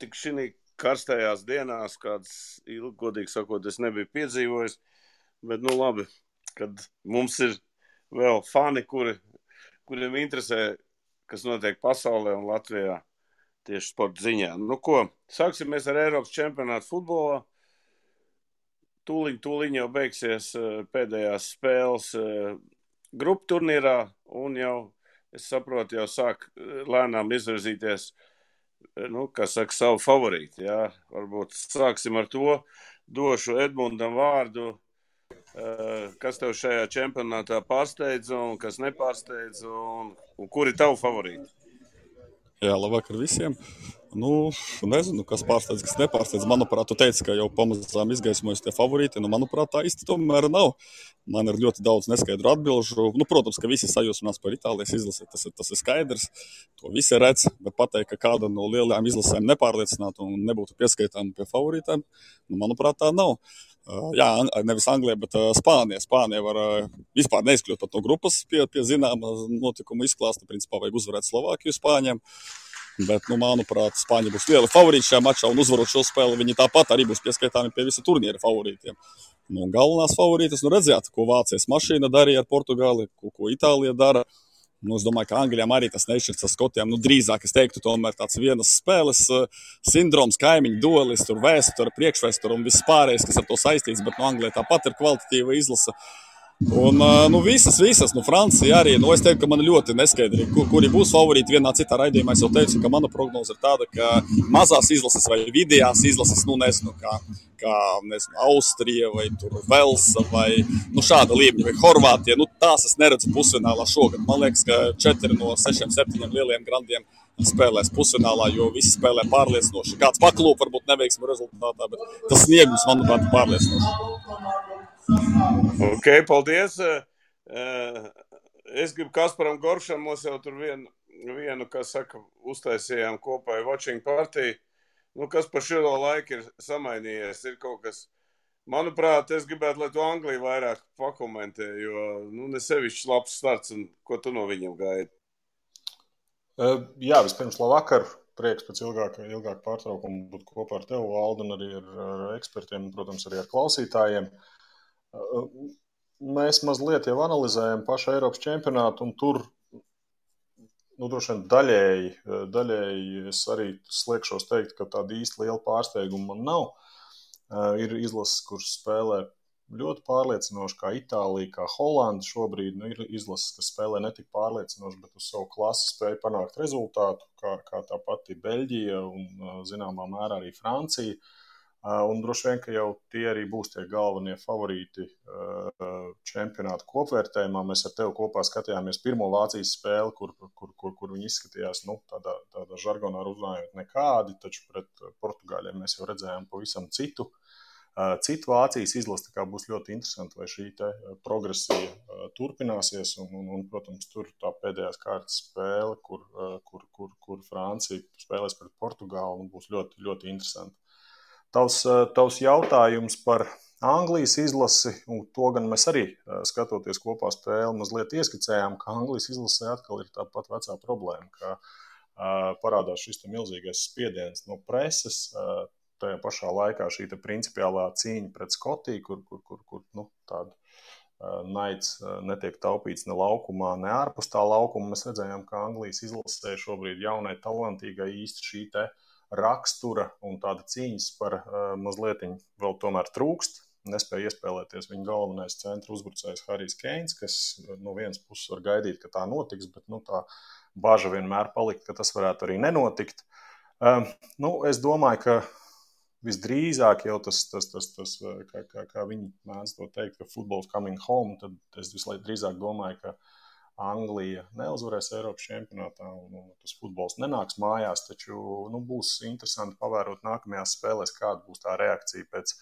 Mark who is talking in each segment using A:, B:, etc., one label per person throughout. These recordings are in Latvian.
A: tik šī karstajās dienās, kādas, godīgi sakot, es nebiju piedzīvojis. Bet, nu, labi, kad mums ir vēl fani, kuri, kuriem interesē, kas notiek pasaulē un Latvijā tieši sporta ziņā. Nu, ko, sāksimies ar Eiropas čempionātu futbolā. Tūliņ, tūliņ jau beigsies eh, pēdējās spēles eh, grupu turnīrā, un jau, es saprotu, jau sāk eh, lēnām izvirzīties, nu, saka, savu favorītu. Jā. Varbūt sāksim ar to. Došu Edmundam vārdu. Kas tev šajā čempionātā pārsteidza un kas nepārsteidza, un, un kuri tavi favorīti?
B: Jā, labvakar visiem. Nu, nezinu, kas pārsteidz, kas nepārsteidz. Manuprāt, tu teici, ka jau pamazām izgaismojas tie favorīti. Nu, manuprāt, tā īsti tomēr nav. Man ir ļoti daudz neskaidru atbilžu. Nu, protams, ka visi sajūsmās par Itālijas izlasi. Tas ir, tas ir skaidrs. To visi redz. Bet pateikt, ka kāda no lielajām izlasēm nepārliecinātu un nebūtu pieskaitāma pie favorītēm, nu, manuprāt, tā nav. Uh, jā, nevis Anglijā, bet uh, Spānijā. Spānija var uh, vispār neizkļūt no grupas pie, pie zināma notikuma izklāsta. Principā vajag uzvarēt Slovākiju Spāņiem. Bet, nu, manuprāt, Spāņi būs lieli favorīti šajā mačā, un uzvarot šo spēli, viņi tāpat arī būs pieskaitāmi pie visa turnīra favorītiem. Nu, galvenās favorītas, nu, redzējāt, ko Vācijas mašīna darīja ar Portugāli, ko, ko Itālija dara. Nu, es domāju, ka Anglijam arī tas nešķirs ar Skotiem. Nu, drīzāk es teiktu, tomēr tāds vienas spēles uh, sindroms, kaimiņu duelis, tur vēsture, priekšvēsture un viss pārējais, kas ar to saistīts. Bet nu, Anglijā tāpat ir kvalitatīva izlase. Un, nu, visas, visas, nu, Francija arī. Nu, es teiktu, ka man ļoti neskaidri, kur, kuri būs favorīti vienā citā raidījumā. Es jau teicu, ka mana prognoze ir tāda, ka mazās izlases vai vidējās izlases, nu, nezinu, kā, kā nezinu, Austrija vai Velsa vai nu, šāda līmeņa, vai Horvātija. Nu, tās es neredzu pusfinālā šogad. Man liekas, ka četri no sešiem, septiņiem lieliem grandiem spēlēs pusfinālā, jo visi spēlē pārliecinoši. Kāds paklūp, varbūt neveiksmi rezultātā, bet tas sniegums, manuprāt, ir pārliecinoši.
A: Ok, paldies. Eh, eh, es gribu Kasparam Goršam, mums jau tur vienu, vienu kas saka, uztaisījām kopā watching partiju. Nu, kas par šo laiku ir samainījies? Ir kaut kas, manuprāt, es gribētu, lai to Angliju vairāk pakomentē, jo, nu, ne sevišķi labs starts, un ko tu no viņiem gaidi?
C: Uh, jā, vispirms labvakar. Prieks pēc ilgāka, ilgāka pārtraukuma būt kopā ar tevi, Valdu, un arī ar, ar ekspertiem, protams, arī ar klausītājiem. Uh, Mēs mazliet jau analizējam pašu Eiropas čempionātu, un tur nu, droši vien daļēji, daļēji es arī sliekšos teikt, ka tāda īsti liela pārsteiguma man nav. Ir izlases, kuras spēlē ļoti pārliecinoši, kā Itālija, kā Holanda. Šobrīd nu, ir izlases, kas spēlē ne tik pārliecinoši, bet uz savu klasi spēja panākt rezultātu, kā, kā tā pati Beļģija un zināmā mērā arī Francija. Uh, Un droši vien, ka jau tie arī būs tie galvenie favorīti čempionāta kopvērtējumā. Mēs ar tevi kopā skatījāmies pirmo Vācijas spēli, kur, kur, kur, kur viņi izskatījās nu, tādā, tādā žargonā runājot nekādi, taču pret Portugāļiem mēs jau redzējām pavisam citu. Citu Vācijas izlase būs ļoti interesanti, vai šī progresija turpināsies. Un, un, un, protams, tur tā pēdējās kārtas spēle, kur, kur, kur, kur Francija spēlēs pret Portugālu, būs ļoti, ļoti interesanti. Tavs, eh, tavs jautājums par Anglijas izlasi, un to gan mēs arī eh, skatoties kopā spēli, mazliet ieskicējām, ka Anglijas izlasē atkal ir tā pat vecā problēma, ka uh, parādās šis milzīgais spiediens no preses. Uh, tajā pašā laikā šī principiālā cīņa pret Skotiju, kur, kur, kur, kur nu, tāda uh, naids netiek taupīts ne laukumā, ne ārpus tā laukuma. Mēs redzējām, ka Anglijas izlasē šobrīd jaunai, talantīgai īsti šī te, uh, rakstura un tāda cīņas par uh, mazliet vēl tomēr trūkst. Nespēja iespēlēties viņa galvenais centra uzbrucējs Harijs Keins, kas no vienas puses var gaidīt, ka tā notiks, bet nu, tā bažas vienmēr palikt, ka tas varētu arī nenotikt. Uh, nu, es domāju, ka visdrīzāk jau tas, tas, tas, tas kā, kā, kā viņi mēdz to teikt, ka futbols coming home, tad es visdrīzāk domāju, ka Anglija neuzvarēs Eiropas čempionātā, un, un tas futbols nenāks mājās. Taču nu, būs interesanti pavērot nākamajās spēlēs, kāda būs tā reakcija pēc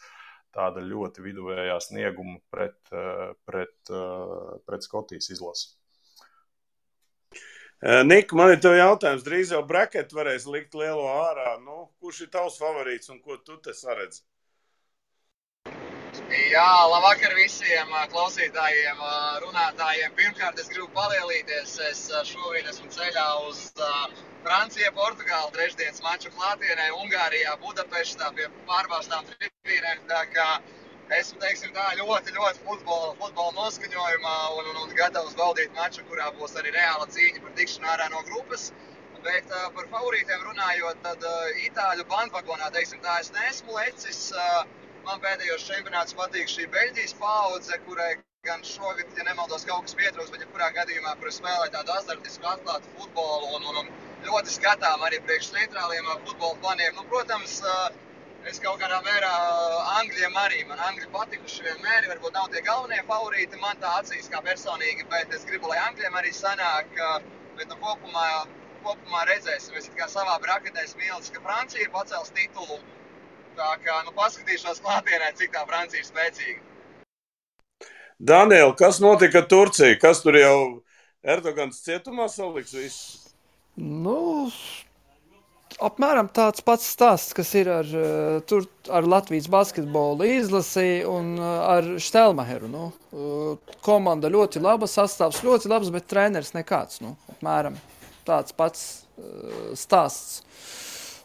C: tāda ļoti viduvējā snieguma pret, eh, pret, eh, pret Skotijas izlasi.
A: Eh, Nika, man ir jautājums. Drīz jau braketu varēs likt lielo ārā. Nu, kurš ir tavs favorīts un ko tu te saredzi?
D: Jā, labvakar visiem klausītājiem, runātājiem. Pirmkārt, es gribu palielīties. Es šobrīd esmu ceļā uz Francija, Portugāla trešdienas maču klātienē, Ungārijā, Budapeštā pie pārbāztām tribīnēm. Esmu, teiksim tā, ļoti, ļoti futbola, futbola noskaņojumā un, un, un gatavs baudīt maču, kurā būs arī reāla cīņa par tikšanu ārā no grupas. Bet uh, par favorītiem runājot, tad uh, itāļu bandvagonā, teiksim tā, es neesmu lecis. Uh, man pēdējos čempionāts patīk šī Beļģijas paudze, kurai gan šogad, ja nemaldos, kaut kas pietrūks, bet jebkurā gadījumā, kur spēlē tādu azartisku, atklātu futbolu un, un, un ļoti skatām arī priekš neitrāliem futbola faniem. Nu, protams, es kaut kādā mērā angļiem arī, man angļi patikuši vienmēr, varbūt nav tie galvenie favorīti man tā acīs kā personīgi, bet es gribu, lai angļiem arī sanāk, bet nu kopumā kopumā redzēsim. Es kā savā braketē smilšu, ka Francija ir pacēlis titulu. Tā kā nu, paskatīšos klātienē, cik tā Francija ir spēcīga.
A: Daniel, kas notika Turcijā? Kas tur jau Erdogans cietumā saliks visu?
E: Nu, apmēram tāds pats stāsts, kas ir ar, eh, tur, ar Latvijas basketbola izlasi un eh, ar Štelmaheru. Nu, eh, komanda ļoti laba, sastāvs ļoti labs, bet treneris nekāds. Nu, apmēram tāds pats uh, stāsts.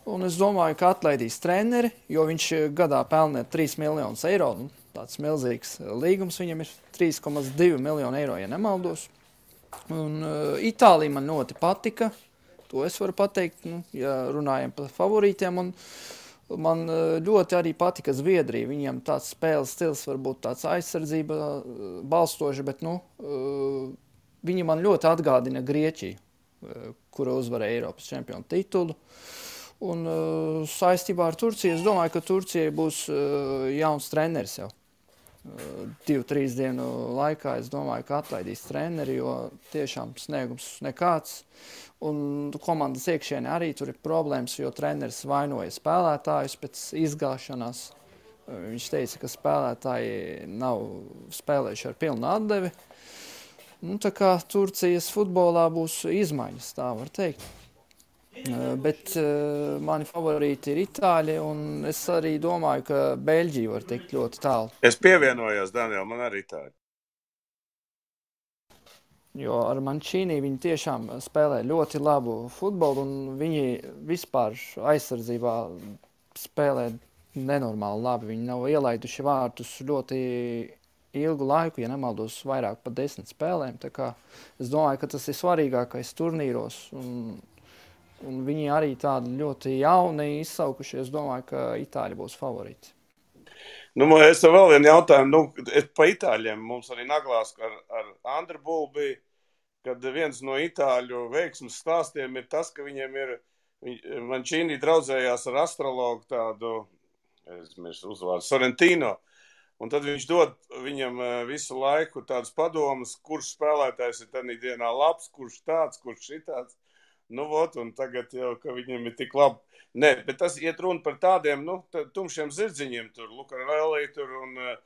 E: Un es domāju, ka atlaidīs treneri, jo viņš gadā pelnīja 3 miljonus eiro. Nu, tāds milzīgs līgums viņam ir 3,2 miljoni eiro, ja nemaldos. Un, uh, Itālija man ļoti patika. To es varu pateikt, nu, ja runājam par favorītiem. Un, man uh, ļoti arī patika Zviedrija. Viņiem tāds spēles stils, varbūt tāds aizsardzība uh, balstoši, bet nu, uh, viņi man ļoti atgādina Grieķiju kura uzvarēja Eiropas čempionu titulu. Un, uh, saistībā ar Turciju es domāju, ka Turcijai būs uh, jauns treneris jau. Uh, divu, trīs dienu laikā es domāju, ka atlaidīs treneri, jo tiešām sniegums nekāds. Un komandas iekšienē arī tur ir problēmas, jo treneris vainoja spēlētājus pēc izgāšanās. Viņš teica, ka spēlētāji nav spēlējuši ar pilnu atdevi. Nu, tā kā Turcijas futbolā būs izmaiņas, tā var teikt. Bet uh, mani favorīti ir itāļi, un es arī domāju, ka Beļģija var tikt ļoti tālu.
A: Es pievienojos, Daniel, man arī itāļi.
E: Jo ar Mančīnī viņi tiešām spēlē ļoti labu futbolu, un viņi vispār aizsardzībā spēlē nenormāli labi. Viņi nav ielaiduši vārtus ļoti ilgu laiku, ja nemaldos, vairāk par desmit spēlēm. Es domāju, ka tas ir svarīgākais turnīros. Un, un viņi arī tādi ļoti jauni izsaukuši. Es domāju, ka Itāļi būs favorīti.
A: Nu, es vēl vienu jautājumu. Nu, pa itāļiem mums arī naglās ar, ar Andru Bulbi, kad viens no itāļu veiksmes stāstiem ir tas, ka viņiem ir, Mančīnī draudzējās ar astrologu tādu, es mirstu uzvārdu, Sorrentino. Un tad viņš dod viņam eh, visu laiku tādus padomus, kurš spēlētājs ir tajā dienā labs, kurš tāds, kurš šitāds. Nu, vot, un tagad jau, ka viņam ir tik labi. Nē, bet tas iet runa par tādiem, nu, tumšiem zirdziņiem tur, Lukarelī tur un, eh,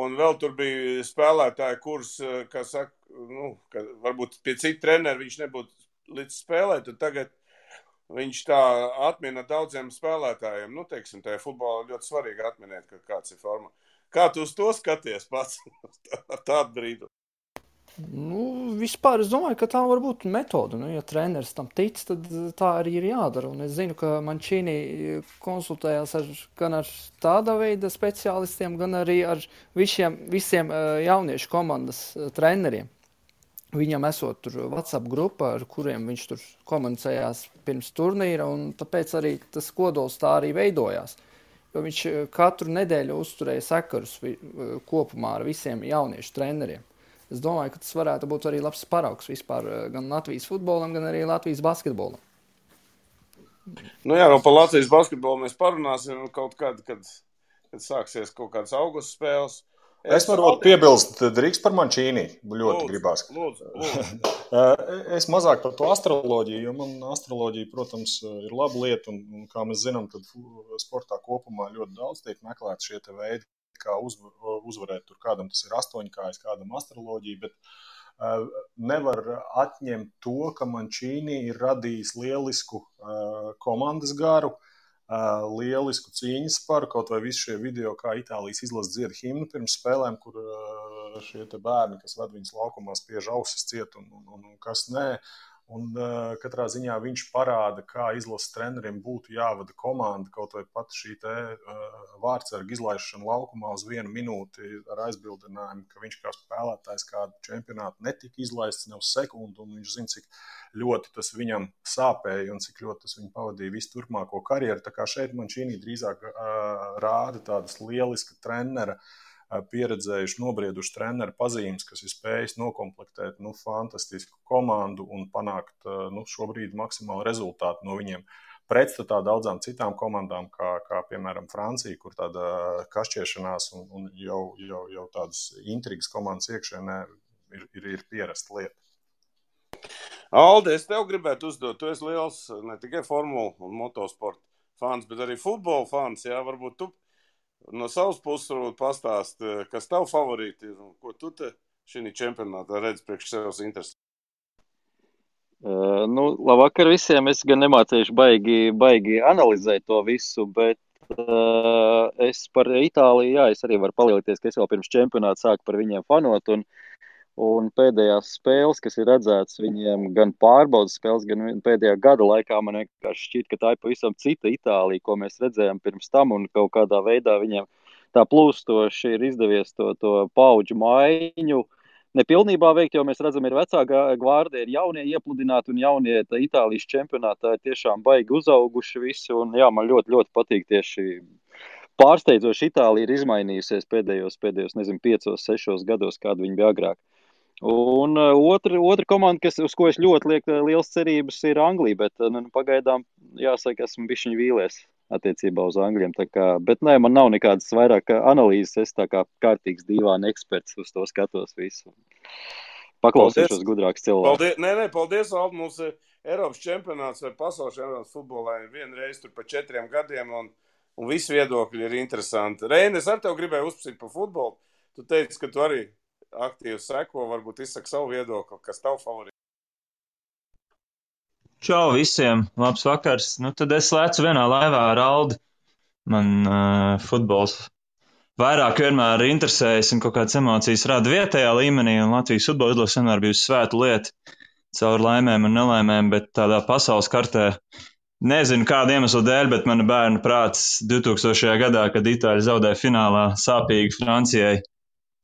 A: un vēl tur bija spēlētāji, kurus, eh, kā saka, nu, ka varbūt pie citu treneru viņš nebūtu līdz spēlēt, tad tagad viņš tā atmina daudziem spēlētājiem. Nu, teiksim, tajā futbolā ļoti svarīgi atminēt, ka kāds ir forma. Kā tu uz to skaties pats ar tādu brīdi?
E: Nu, vispār es domāju, ka tā var būt metode. Nu, ja treneris tam tic, tad tā arī ir jādara. Un es zinu, ka Mančīnī konsultējās ar, gan ar tāda veida speciālistiem, gan arī ar visiem, visiem jauniešu komandas treneriem. Viņam esot tur WhatsApp grupa, ar kuriem viņš tur komunicējās pirms turnīra, un tāpēc arī tas kodols tā arī veidojās. Jo viņš eh, katru nedēļu uzturēja sakarus eh, kopumā ar visiem jauniešu treneriem. Es domāju, ka tas varētu būt arī labs paraugs vispār eh, gan Latvijas futbolam, gan arī Latvijas basketbolam.
A: Nu jā, jau par Latvijas basketbolu mēs parunāsim kaut kad, kad, kad sāksies kaut kādas augusta spēles.
C: Es varu piebilst, drīkst par Mančīni. Ļoti lūdzu, gribās.
A: Lūdzu, lūdzu.
C: es mazāk par to astroloģiju, jo man astroloģija, protams, ir laba lieta. Un, un kā mēs zinām, tad sportā kopumā ļoti daudz tiek meklēti šie veidi, uzvar, uzvarēt. Tur kādam tas ir astoņkājs, kādam astroloģija. Bet uh, nevar atņemt to, ka Mančīni ir radījis lielisku uh, komandas garu. Uh, lielisku cīņas par kaut vai visu šie video, kā Itālijas izlase dzieda himnu pirms spēlēm, kur šie bērni, kas ved viņus laukumā, spiež ausis ciet un, un, un kas nē. Un, uh, katrā ziņā viņš parāda, kā izlases trenerim būtu jāvada komanda. Kaut vai pat šī te, uh, vārdsarga izlaišana laukumā uz vienu minūti ar aizbildinājumu, ka viņš kā spēlētājs kādu čempionātu netika izlaists ne uz sekundi, un viņš zina, cik ļoti tas viņam sāpēja un cik ļoti tas viņu pavadīja visu turpmāko karjeru. Tā kā šeit man šī drīzāk uh, rāda tādas lieliskas treneru pieredzējuši, nobrieduši treneru pazīmes, kas ir spējis noklāpēt nu, fantastisku komandu un panākt nu, šobrīd maksimālu rezultātu no viņiem. Pretstatā daudzām citām komandām, kā, kā piemēram Francija, kur tāda kašķiešanās un, un jau, jau, jau tādas intrigas komandas iekšienē ir, ir, ir pierasta lieta.
A: Alde, es tev gribētu uzdot, tu esi liels ne tikai formulu un motosporta fans, bet arī futbola fans. Jā, varbūt tu no savas puses varbūt pastāst, eh, kas tavu favorīti ir un ko tu te šī čempionātā redz priekš sevis interesi?
F: Uh, nu, labvakar visiem. Es gan nemācīšu baigi, baigi analizēt to visu, bet uh, es par Itāliju, jā, es arī varu palielināties, ka es jau pirms čempionāta sāku par viņiem fanot. Un, uh, Un pēdējās spēles, kas ir redzētas viņiem, gan pārbaudas spēles, gan pēdējā gada laikā, man vienkārši šķiet, ka tā ir pavisam cita Itālija, ko mēs redzējām pirms tam. Un kaut kādā veidā viņiem tā plūstoši ir izdevies to, to paudžu maiņu. Nepilnībā veikt, jo mēs redzam, ir vecākā gvārdija, ir jaunie iepludināti un jaunie Itālijas čempionātā ir tiešām baigi uzauguši visi. Un, jā, man ļoti, ļoti patīk tieši pārsteidzoši Itālija ir izmainījusies pēdējos, pēdējos nezinu, piecos, sešos gados, kāda viņa bija agrāk. Un uh, otra, otra komanda, kas, uz ko es ļoti lieku uh, liels cerības, ir Anglija. Bet uh, nu, pagaidām, jāsaka, esmu bijis viņa vīlies attiecībā uz Angļiem. Kā, bet nē, man nav nekādas vairāk analīzes. Es tā kā kārtīgs divāna eksperts uz to skatos visu. Paklausīšos gudrāks cilvēks.
A: Paldies, nē, nē, paldies, Alp. Mums ir Eiropas čempionāts vai pasaules čempionāts futbolā vienreiz tur pa četriem gadiem. Un, un visi viedokļi ir interesanti. Reini, es ar tevi gribēju uzsprāstīt par futbolu. Tu teici, ka tu arī aktīvi seko, varbūt izsaka savu viedokli, kas tavu favorīts.
G: Čau visiem! Labs vakars! Nu, tad es lēcu vienā laivā ar Aldi. Man uh, futbols vairāk vienmēr interesējas un kaut kādas emocijas rada vietējā līmenī, un Latvijas futbola izlase vienmēr bijusi svēta lieta caur laimēm un nelaimēm, bet tādā pasaules kartē nezinu kādu iemeslu dēļ, bet mana bērna prāts 2000. gadā, kad Itāļi zaudēja finālā sāpīgi Francijai,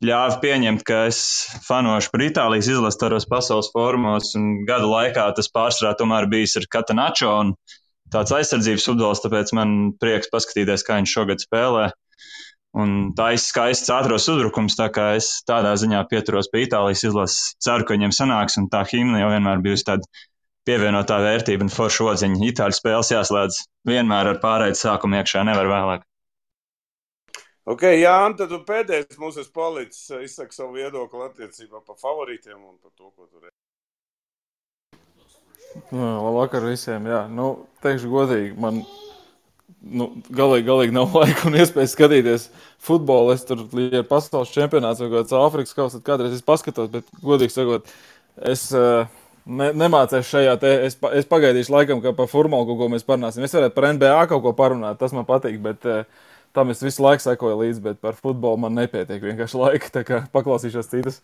G: ļāva pieņemt, ka es fanošu par Itālijas izlasi tādos pasaules formos, un gada laikā tas pārsvarā tomēr bijis ar Katanačo un tāds aizsardzības futbols, tāpēc man prieks paskatīties, kā viņš šogad spēlē. Un tā ir skaists ātros uzbrukums, tā kā es tādā ziņā pieturos pie Itālijas izlases. Ceru, ka viņiem sanāks, un tā himna jau vienmēr bijusi tāda pievienotā vērtība un forša odziņa. Itāļu spēles jāslēdz vienmēr ar pārējais sākumu iekšā, nevar vēlāk.
A: Ok, Jā, tad pēdējais mums ir palicis. Izsaka savu viedokli attiecībā par favorītiem un par to, ko tur ir.
H: Nu, labvakar visiem. Jā, nu, teikšu godīgi, man nu, galīgi, galīgi nav laika un iespējas skatīties futbolu. Es tur ir pasaules čempionāts vai kāds Āfrikas kausa, tad kādreiz es paskatos, bet godīgi sakot, es uh, ne, nemācīšu šajā te. Es, es pagaidīšu laikam, ka par formulu kaut ko mēs parunāsim. Es varētu par NBA kaut ko parunāt, tas man patīk. Bet, uh, tam es visu laiku sekoju līdzi, bet par futbolu man nepietiek vienkārši laika. Tā kā paklausīšos citas.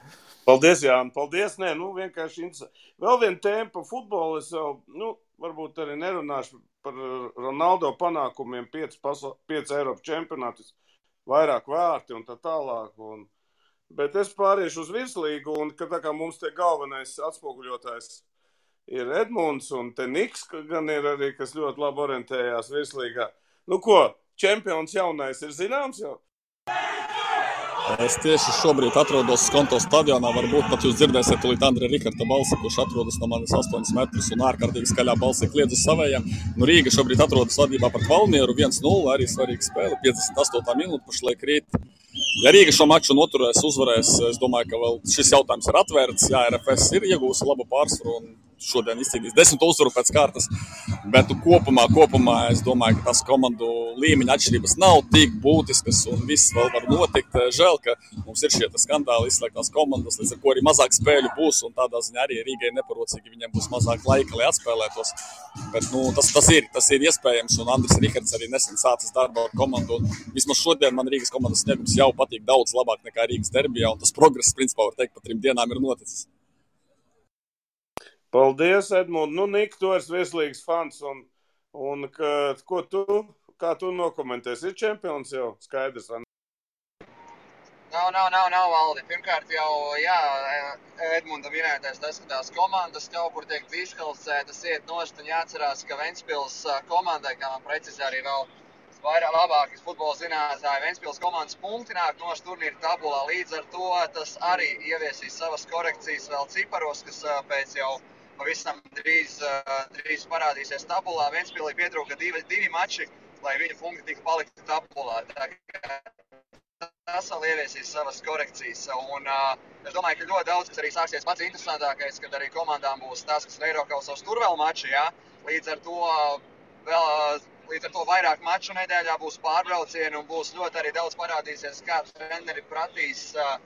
A: Paldies, Jānis. Paldies. Nē, nu, vienkārši interesanti. Vēl viena tēma par futbolu. Es jau, nu, varbūt arī nerunāšu par Ronaldo panākumiem, 5, pasla... 5 Eiropas čempionātus, vairāk vārti un tā tālāk. Un... Bet es pāriešu uz virslīgu, un tā kā mums te galvenais atspoguļotājs ir Edmunds, un te Niks, gan ir arī, kas ļoti labi orientējās virslīgā. Nu ko, čempions jaunais ir zināms jau?
B: Es tieši šobrīd atrodos Skonto stadionā. Varbūt pat jūs dzirdēsiet to Andrija Rikarta balsi, kurš atrodas no manis 8 metrus un ārkārtīgi skaļā balsī kliedz uz savējiem. Nu, Rīga šobrīd atrodas vadībā par Valmieru 1-0, arī svarīga spēle, 58. minūte pašlaik rīt. Ja Rīga šo maču noturēs, uzvarēs, es domāju, ka šis jautājums ir atvērts. Jā, RFS ir iegūsi labu pārsvaru un šodien izcīnījis desmit uzvaru pēc kārtas. Bet kopumā, kopumā es domāju, ka tās komandu līmeņa atšķirības nav tik būtiskas un viss vēl var notikt. Žēl, ka mums ir šie skandāli, izslēgtās komandas, līdz ar to arī mazāk spēļu būs. Un tādā ziņā arī Rīgai neparocīgi viņiem būs mazāk laika, lai atspēlētos. Bet, nu, tas, tas, ir, tas ir iespējams, un Andris Rikards arī nesen sācis darbu ar komandu. Vismaz šodien man Rīgas komandas sniegums jau patīk daudz labāk nekā Rīgas derbijā, un tas progress, principā, var teikt, pa trim dienām ir noticis.
A: Paldies, Edmund. Nu, Nik, tu esi vieslīgs fans. Un, un ka, ko tu, kā tu nokomentēsi? Ir čempions jau skaidrs.
D: Nav, nav, nav, nav valdi. Pirmkārt, jau jā, Edmunda minētais tas, ka tās komandas kaut kur tiek diskvalificētas, iet nost un jāatcerās, ka Ventspils komandai, kā man precizē arī vēl vairāk labākas futbola zinātāji, Ventspils komandas punkti nāk no turnīra tabulā. Līdz ar to tas arī ieviesīs savas korekcijas vēl ciparos, kas pēc jau pavisam drīz, drīz parādīsies tabulā. Ventspilī pietrūka divi, divi mači, lai viņu punkti tika palikti tabulā. Tā, tas vēl ieviesīs savas korekcijas. Un, uh, es domāju, ka ļoti daudz kas arī sāksies pats interesantākais, kad arī komandām būs tas, kas ir Eiropas turvēl mači. Ja? Līdz ar to vēl. Uh, Līdz ar to vairāk maču nedēļā būs pārbraucieni un būs ļoti arī daudz parādīsies, kā treneri pratīs uh,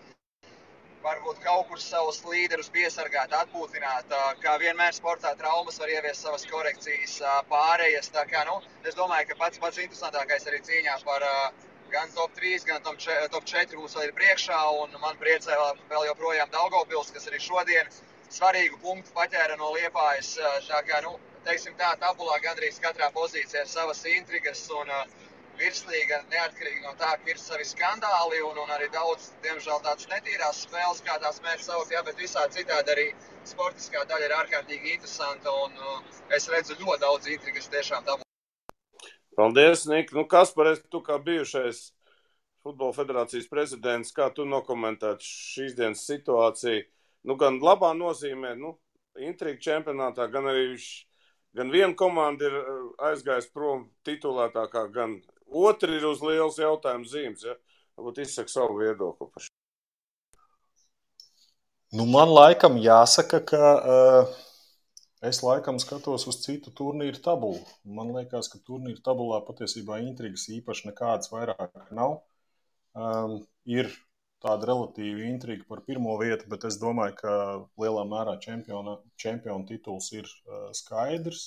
D: varbūt kaut kur savus līderus piesargāt, atpūtināt. Kā vienmēr sportā traumas var ieviest savas korekcijas pārējas. Kā, nu, es domāju, ka pats pats interesantākais arī cīņā par gan top 3, gan top 4 mums vēl ir priekšā. Man priecē vēl, vēl joprojām Daugopils, kas arī šodien svarīgu punktu paķēra no Liepājas. Tā kā, nu, teiksim tā, tabulā gandrīz katrā pozīcijā ir savas intrigas un uh, virslīga neatkarīgi no tā, ka ir savi skandāli un, un arī daudz, diemžēl, tādas netīrās spēles, kā tās mēs saucam, ja, bet visā citādi arī sportiskā daļa ir ārkārtīgi interesanta un uh, es redzu ļoti daudz intrigas tiešām tabulā.
A: Paldies, Nika. Nu, Kaspar, es tu kā bijušais Futbola federācijas prezidents, kā tu nokomentētu šīs dienas situāciju? Nu, gan labā nozīmē, nu, intriga čempionātā, gan arī viņš, gan viena komanda ir uh, aizgājusi prom titulētākā, gan otra ir uz liels jautājums zīmes. Ja? Varbūt izsaka savu viedokli par šo.
C: Nu, man laikam jāsaka, ka uh, Es laikam skatos uz citu turnīru tabulu. Man liekas, ka turnīru tabulā patiesībā intrigas īpaši nekādas vairāk nav. Um, ir tāda relatīva intriga par pirmo vietu, bet es domāju, ka lielā mērā čempiona, čempiona tituls ir uh, skaidrs.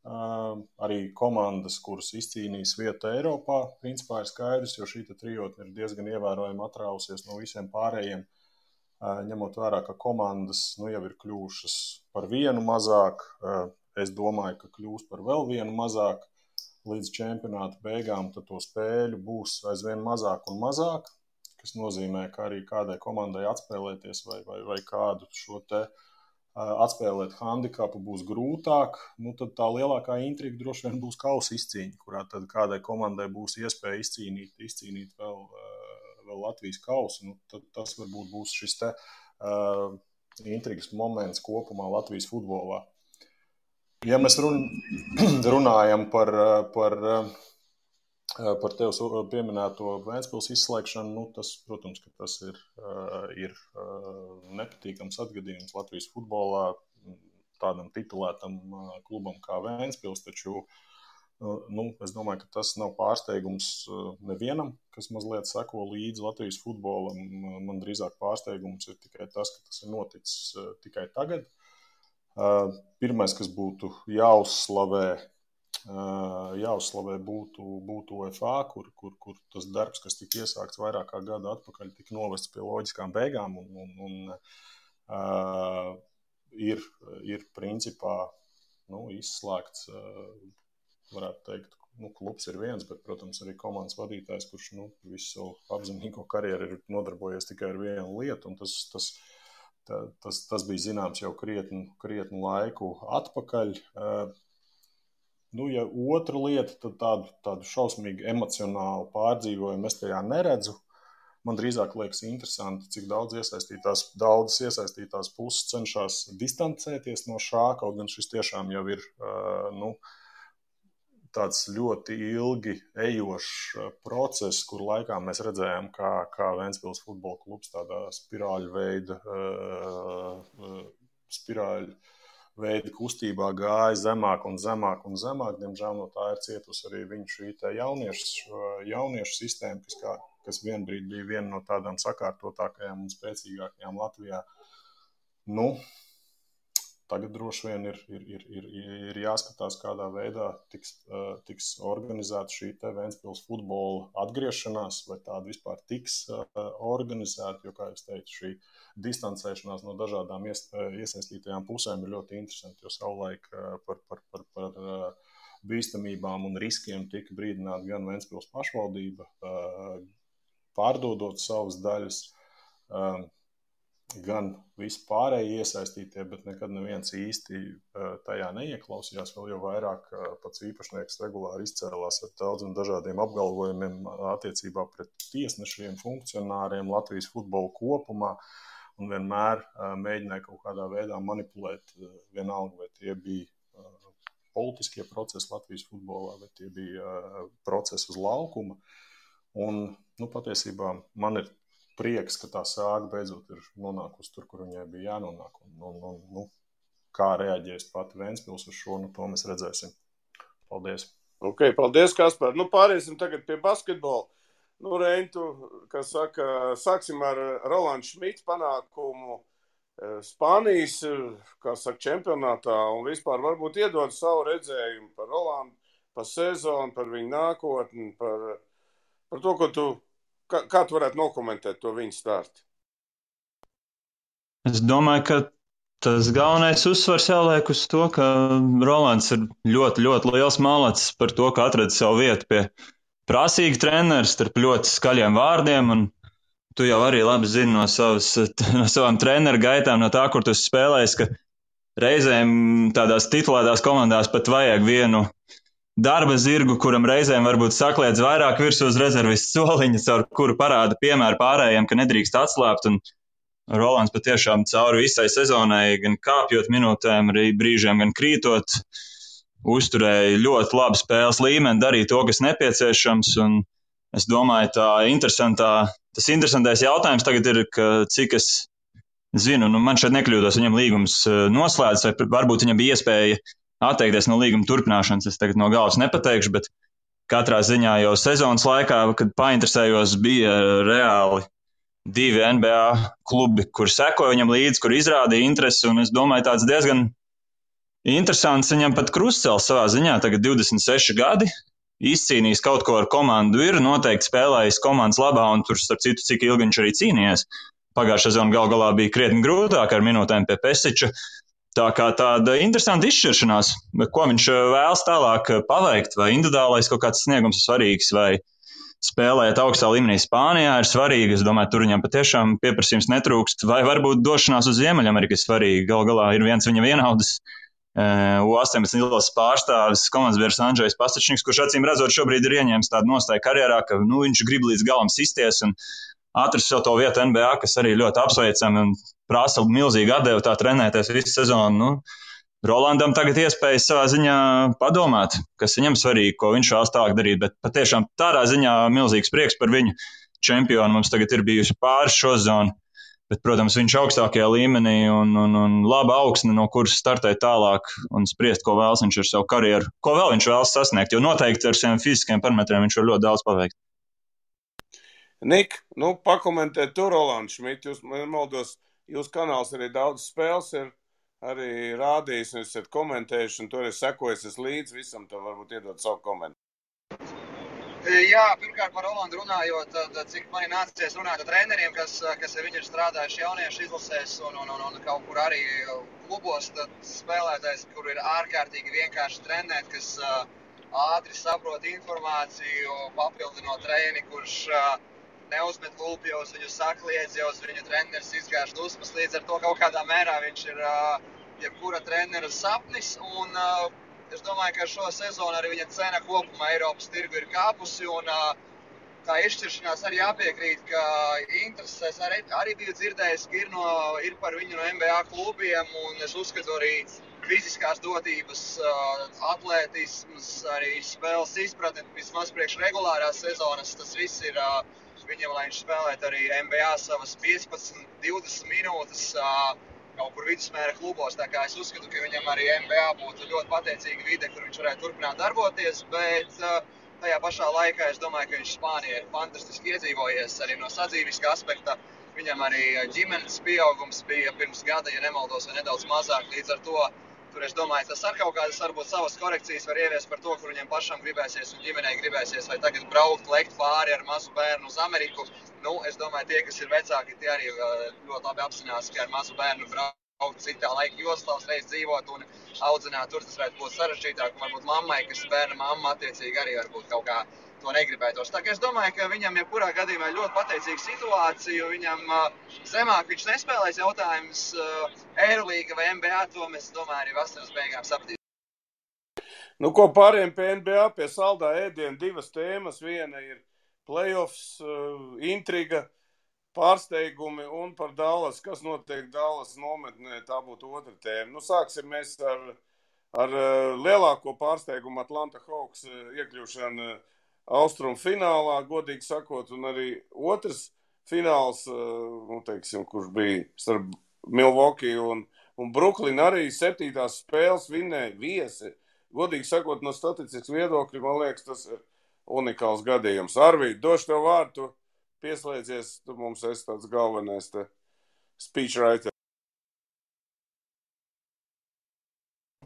C: Uh, arī komandas, kuras izcīnīs vietu Eiropā, principā ir skaidrs, jo šī trijotne ir diezgan ievērojami atrausies no visiem pārējiem. Uh, ņemot vērā, ka komandas nu, jau ir kļuvušas par vienu mazāk. Es domāju, ka kļūs par vēl vienu mazāk līdz čempionāta beigām, tad to spēļu būs aizvien mazāk un mazāk. Tas nozīmē, ka arī kādai komandai atspēlēties vai, vai, vai kādu šo te atspēlēt handikapu būs grūtāk. Nu, tad tā lielākā intriga droši vien būs kausa izcīņa, kurā tad kādai komandai būs iespēja izcīnīt, izcīnīt vēl uh, vēl Latvijas kausu, nu, tad tas varbūt būs šis te, uh, intrigas moments kopumā Latvijas futbolā. Ja mēs run, runājam par, par, par tevis pieminēto Vēncpils izslēgšanu, nu, tas, protams, ka tas ir, ir nepatīkams atgadījums Latvijas futbolā tādam titulētam klubam kā Vēncpils, taču Nu, es domāju, ka tas nav pārsteigums nevienam, kas mazliet seko līdzi Latvijas futbolam. Man drīzāk pārsteigums ir tikai tas, ka tas ir noticis tikai tagad. Pirmais, kas būtu jāuzslavē, jāuzslavē būtu, būtu UFA, kur, kur, kur tas darbs, kas tika iesākts vairāk kā gadu atpakaļ, tika novests pie loģiskām beigām un, un, un uh, ir, ir principā nu, izslēgts varētu teikt, nu, klubs ir viens, bet, protams, arī komandas vadītājs, kurš nu, visu savu apzinīgo karjeru ir nodarbojies tikai ar vienu lietu. Tas, tas, tas, tas bija zināms jau krietnu, krietnu laiku atpakaļ. Nu, ja otra lieta, tad tādu, tādu šausmīgu emocionālu pārdzīvojumu es tajā neredzu. Man drīzāk liekas interesanti, cik daudz iesaistītās, daudzas iesaistītās puses cenšas distancēties no šā, kaut gan šis tiešām jau ir nu, uh, tāds ļoti ilgi ejošs uh, process, kur laikā mēs redzējām, kā, kā Vēncpils futbola klubs tādā spirāļu veida, uh, spirāļu veida kustībā gāja zemāk un zemāk un zemāk. Diemžēl no tā ir cietusi arī viņu šī jauniešu, jauniešu sistēma, kas, kā, kas vienbrīd bija viena no tādām sakārtotākajām un spēcīgākajām Latvijā. Nu, Tagad droši vien ir, ir, ir, ir, ir jāskatās, kādā veidā tiks, tiks organizēta šī Vēncpils futbola atgriešanās, vai tāda vispār tiks organizēta. Jo, kā jau teicu, šī distancēšanās no dažādām iesaistītajām pusēm ir ļoti interesanti. Jo savulaik par, par, par, par bīstamībām un riskiem tika brīdināta gan Vēncpils pašvaldība, pārdodot savas daļas gan vispārēji iesaistītie, bet nekad neviens īsti tajā neieklausījās. Vēl jau vairāk pats īpašnieks regulāri izcēlās ar daudziem dažādiem apgalvojumiem attiecībā pret tiesnešiem, funkcionāriem, Latvijas futbolu kopumā. Un vienmēr mēģināja kaut kādā veidā manipulēt, vienalga, vai tie bija politiskie procesi Latvijas futbolā, vai tie bija procesi uz laukuma. Un, nu, patiesībā man ir prieks, ka tā sāga beidzot ir nonākusi tur, kur viņai bija jānonāk. Un, un, un, nu, kā reaģēs pati Vēnspils uz šo, nu, to mēs redzēsim. Paldies!
A: Ok, paldies, Kaspar. Nu, pāriesim tagad pie basketbola. Nu, Reintu, kas saka, sāksim ar Rolandu Šmitu panākumu eh, Spānijas, kā saka, čempionātā un vispār varbūt iedod savu redzējumu par Rolandu, par sezonu, par viņu nākotni, par, par to, ko tu Kā, kā tu varētu nokomentēt to viņa stāstu?
G: Es domāju, ka tas galvenais uzsvars jāliek uz to, ka Rolands ir ļoti, ļoti liels malacis par to, ka atrada savu vietu pie prasīga treneru starp ļoti skaļiem vārdiem. Un tu jau arī labi zini no, savas, no savām treneru gaitām, no tā, kur tu spēlējies, ka reizēm tādās titulētās komandās pat vajag vienu darba zirgu, kuram reizēm varbūt sakliedz vairāk virsū uz rezervistu soliņa, ar kuru parāda piemēru pārējiem, ka nedrīkst atslābt. Un Rolands patiešām cauri visai sezonai, gan kāpjot minūtēm, arī brīžiem, gan krītot, uzturēja ļoti labu spēles līmeni, darīja to, kas nepieciešams. Un es domāju, tā interesantā, tas interesantais jautājums tagad ir, ka cik es zinu, nu man šeit nekļūdos, viņam līgums eh, noslēdzas, vai varbūt viņam bija iespēja atteikties no līguma turpināšanas. Es tagad no galvas nepateikšu, bet katrā ziņā jau sezonas laikā, kad painteresējos, bija reāli divi NBA klubi, kur sekoja viņam līdzi, kur izrādīja interesi. Un es domāju, tāds diezgan interesants viņam pat krustcels savā ziņā. Tagad 26 gadi. Izcīnījis kaut ko ar komandu, ir noteikti spēlējis komandas labā, un tur, starp citu, cik ilgi viņš arī cīnījies. Pagājušā sezona gal galā bija krietni grūtāk ar minūtēm pie Pesiča. Tā kā tāda interesanta izšķiršanās, ko viņš eh, vēlas tālāk eh, paveikt, vai individuālais kaut kāds sniegums ir svarīgs, vai spēlēt augstā līmenī Spānijā ir svarīgi. Es domāju, tur viņam patiešām pieprasījums netrūkst, vai varbūt došanās uz Ziemeļameriku ir svarīga. Galu galā ir viens viņa vienaudas. Eh, U-18 izlases pārstāvis, komandas biedrs Andrzejs Pasačņiks, kurš acīm redzot šobrīd ir ieņēmis tādu nostāju karjerā, ka nu, viņš grib līdz galam sisties un atrast sev to vietu NBA, kas arī ļoti apsveicami prasa milzīgu atdevu tā trenēties visu sezonu. Nu, Rolandam tagad iespējas savā ziņā padomāt, kas viņam svarīgi, ko viņš vēlas tālāk darīt. Bet patiešām tādā ziņā milzīgs prieks par viņu čempionu. Mums tagad ir bijusi pāris šo zonu. Bet, protams, viņš ir augstākajā līmenī un, un, un laba augsne, no kuras startēt tālāk un spriest, ko vēlas viņš ar savu karjeru, ko vēl viņš vēlas sasniegt. Jo noteikti ar saviem fiziskiem parametriem viņš var ļoti daudz paveikt.
A: Nik, nu, pakomentēt to Rolandu Šmitu. Jūs, man maldos, Jūsu kanāls arī daudz spēles ir arī rādījis, un esat komentējuši, un tur ir sekojis līdzi visam, tam varbūt iedot savu komentāru.
D: Jā, pirmkārt par Rolandu runājot, tad, cik man nācies runāt ar treneriem, kas, kas ar viņu ir strādājuši jauniešu izlasēs un, un, un, un kaut kur arī klubos, tad spēlētājs, kur ir ārkārtīgi vienkārši trenēt, kas ātri saprot informāciju, papildinot treni, kurš uh, neuzmet lūpjos, viņu sakliedzjos, viņu treneris izgāž dusmas. Līdz ar to kaut kādā mērā viņš ir jebkura trenera sapnis. Un, es domāju, ka šo sezonu arī viņa cena kopumā Eiropas tirgu ir kāpusi. Un, tā izšķiršanās arī jāpiekrīt, ka interesēs arī, arī biju dzirdējis, ka ir, no, ir par viņu no MBA klubiem. Es uzskatu arī fiziskās dotības, atlētisms, arī spēles izpratne, vismaz priekš regulārās sezonas. Tas viss ir uh, viņam, lai viņš spēlētu arī NBA savas 15, 20 minūtes kaut kur vidusmēra klubos. Tā kā es uzskatu, ka viņam arī NBA būtu ļoti pateicīga vide, kur viņš varētu turpināt darboties. Bet tajā pašā laikā es domāju, ka viņš Spānijā ir fantastiski iedzīvojies arī no sadzīviskā aspekta. Viņam arī ģimenes pieaugums bija pirms gada, ja nemaldos, vai nedaudz mazāk. Līdz ar to tur es domāju, tas ar kaut kādas varbūt savas korekcijas var ieviest par to, kur viņam pašam gribēsies un ģimenei gribēsies, vai tagad braukt, lekt pāri ar mazu bērnu uz Ameriku. Nu, es domāju, tie, kas ir vecāki, tie arī ļoti labi apzinās, ka ar mazu bērnu braukt citā laika joslā, uzreiz dzīvot un audzināt. Tur tas varētu būt sarežģītāk. Varbūt mammai, kas bērna mamma attiecīgi arī varbūt kaut kā to negribētos. Tā es domāju, ka viņam jebkurā gadījumā ir ļoti pateicīga situācija. Viņam uh, zemāk viņš nespēlēs jautājums uh, Eirolīga vai MBA. To mēs, domāju, arī vasaras beigām sapratīsim.
A: Nu, ko pārējiem pie NBA, pie saldā ēdiena divas tēmas. Viena ir playoffs, uh, intriga. Uh, pārsteigumi un par Dālas, kas notiek Dālas nometnē, tā būtu otra tēma. Nu, sāksim mēs ar, ar eh, lielāko pārsteigumu Atlanta Hawks eh, iekļūšanu austrumu finālā, godīgi sakot, un arī otrs fināls, nu, teiksim, kurš bija starp Milwaukee un, un Brooklyn, arī septītās spēles vinnēja viesi. Godīgi sakot, no statistikas viedokļa, man liekas, tas ir unikāls gadījums. Arvīd, došu tev vārdu pieslēdzies, tu mums esi tāds galvenais te speechwriter.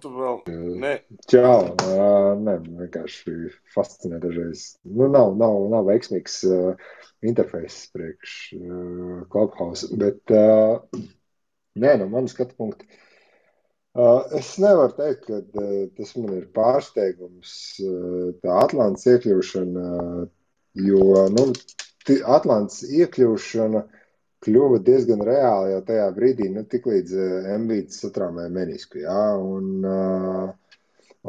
A: Tu vēl ne.
I: Čau, uh, ne, vienkārši fascinē dažreiz. Nu, nav, nav, nav veiksmīgs uh, interfejs priekš uh, Clubhouse, bet uh, nē, no manas skatu punkta. Uh, es nevaru teikt, ka uh, tas man ir pārsteigums, uh, tā Atlantijas iekļūšana, jo nu, Atlants iekļūšana kļuva diezgan reāli jau tajā brīdī, nu, tiklīdz Mbīts satraumēja menisku. Jā, un, uh,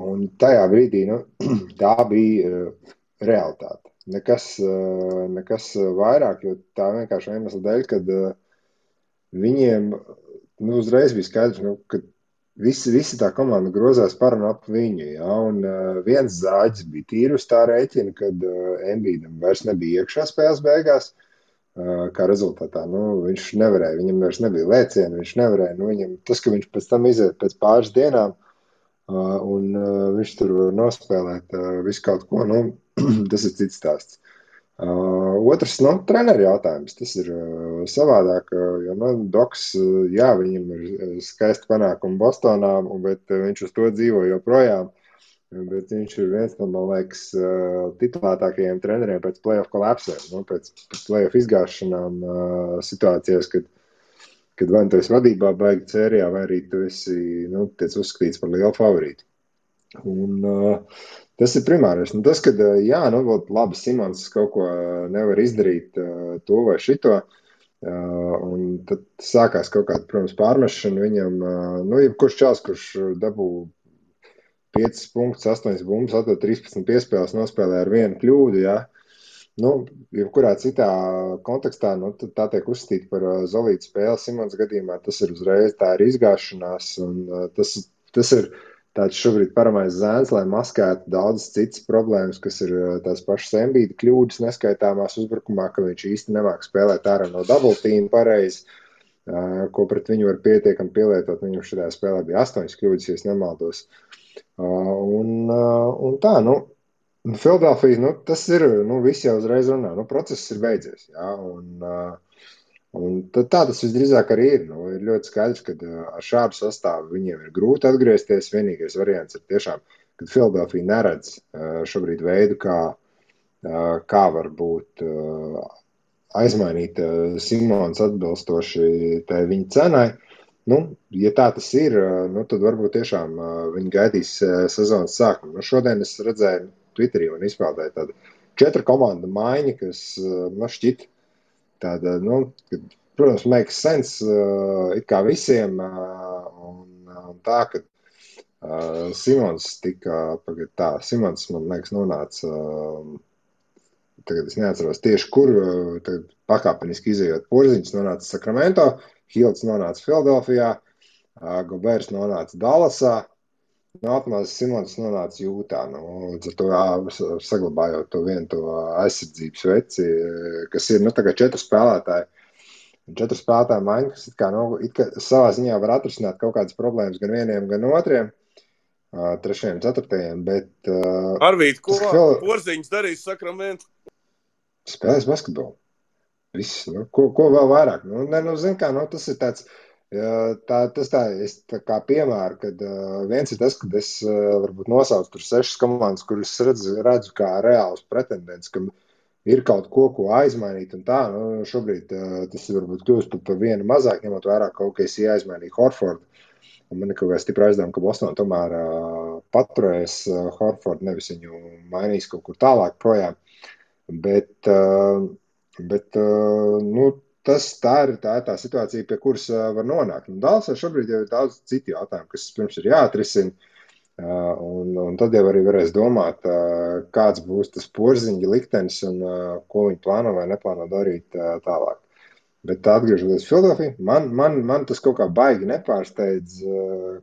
I: un tajā brīdī nu, tā bija uh, realitāte. Nekas, nekas vairāk, jo tā vienkārši iemesla dēļ, kad viņiem nu, uzreiz bija skaidrs, nu, ka visi, visi tā komanda grozās par un ap viņu. Ja? Un, uh, viens zāģis bija tīri uz tā rēķina, kad uh, Embīdam vairs nebija iekšā spēles beigās. Uh, kā rezultātā nu, viņš nevarēja, viņam vairs nebija lēciena, viņš nevarēja. Nu, viņam, tas, ka viņš pēc tam iziet pēc pāris dienām, uh, un uh, viņš tur var nospēlēt uh, visu kaut ko, nu, tas ir cits stāsts. Uh, otrs, nu, treneru jautājums. Tas ir uh, savādāk, uh, jo, nu, Doks, uh, jā, viņam ir skaisti panākumi Bostonā, bet uh, viņš uz to dzīvo joprojām. Bet viņš ir viens no, man liekas, uh, titulētākajiem treneriem pēc playoff kolapsēm, nu, pēc, pēc playoff izgāšanām uh, situācijās, kad, kad vai nu tu esi vadībā baigi sērijā, vai arī tu esi, nu, uzskatīts par lielu favorītu. Un, uh, Tas ir primārais. Nu, tas, ka, jā, nu, labi, Simons kaut ko nevar izdarīt, to vai šito. Un tad sākās kaut kāda, protams, pārmešana viņam. Nu, jebkurš čels, kurš dabū 5 punktus, 8 bumbas, atved 13 piespēles, nospēlē ar vienu kļūdu. Jā. Nu, jebkurā citā kontekstā, nu, tā tiek uzskatīta par zolītu spēli. Simons gadījumā tas ir uzreiz tā ir izgāšanās, un tas, tas ir tāds šobrīd paramais zēns, lai maskētu daudzas citas problēmas, kas ir uh, tās pašas embīda kļūdas neskaitāmās uzbrukumā, ka viņš īsti nemāk spēlēt ārā no dubultīna pareizi, uh, ko pret viņu var pietiekami pielietot. Viņam šajā spēlē bija astoņas kļūdas, ja nemaldos. Uh, un, un tā, nu, Filadelfija, nu, tas ir, nu, visi jau uzreiz runā, nu, process ir beidzies, jā, un, uh, Un tā tas visdrīzāk arī ir. Nu, ir ļoti skaidrs, ka ar šādu sastāvu viņiem ir grūti atgriezties. Vienīgais variants ir tiešām, kad Filadelfija neredz šobrīd veidu, kā, kā var būt aizmainīt Simons atbilstoši tai viņa cenai. Nu, ja tā tas ir, nu, tad varbūt tiešām viņi gaidīs sezonas sākumu. Nu, šodien es redzēju Twitterī un izpildēju tādu četru komandu maiņu, kas man šķiet Tāda, nu, protams, makes sense it kā visiem. Un, un tā, ka Simons tika, pagad tā, Simons, man liekas, nonāca, tagad es neatceros tieši, kur, tagad pakāpeniski izējot porziņš, nonāca Sakramento, Hilts nonāca Filadelfijā, Gobers nonāca Dallasā, Nākamais Simons nonāca jūtā, nu, līdz ar to jā, saglabājot to vienu to aizsardzības veci, kas ir, nu, četri spēlētāji. Četru spēlētāju maiņu, kas it kā, nu, it kā savā ziņā var atrisināt kaut kādas problēmas gan vieniem, gan otriem, uh, trešajiem, ceturtajiem, bet... Uh,
A: Arvīt, ko. Porziņš darīs Sakramentu?
I: Spēlēs basketbolu. Viss. Nu, ko, ko vēl vairāk? Nu, ne, nu, zin kā, nu, tas ir tāds. Tā, tas tā, es, tā kā piemēra, kad viens ir tas, ka es varbūt nosaucu tur sešas komandas, kuras redzu, redzu kā reāls pretendents, kam ir kaut ko, ko aizmainīt un tā. Nu, šobrīd tas varbūt kļūst par, vienu mazāk, ņemot vērā kaut kas jāizmainīja Horfordu. Un man ir kaut kā stipri aizdevumi, ka Bostonā tomēr uh, paturēs uh, Horfordu, nevis viņu mainīs kaut kur tālāk projām. Bet, uh, bet uh, nu, tas tā ir, tā tā situācija, pie kuras uh, var nonākt. Un Dālasā šobrīd jau ir daudz citu jautājumu, kas pirms ir jāatrisina. Uh, un, un tad jau arī varēs domāt, kāds būs tas porziņa liktenis un ko viņi plāno vai neplāno darīt tālāk. Bet atgriežoties Filadelfijā, man, man, man tas kaut kā baigi nepārsteidz,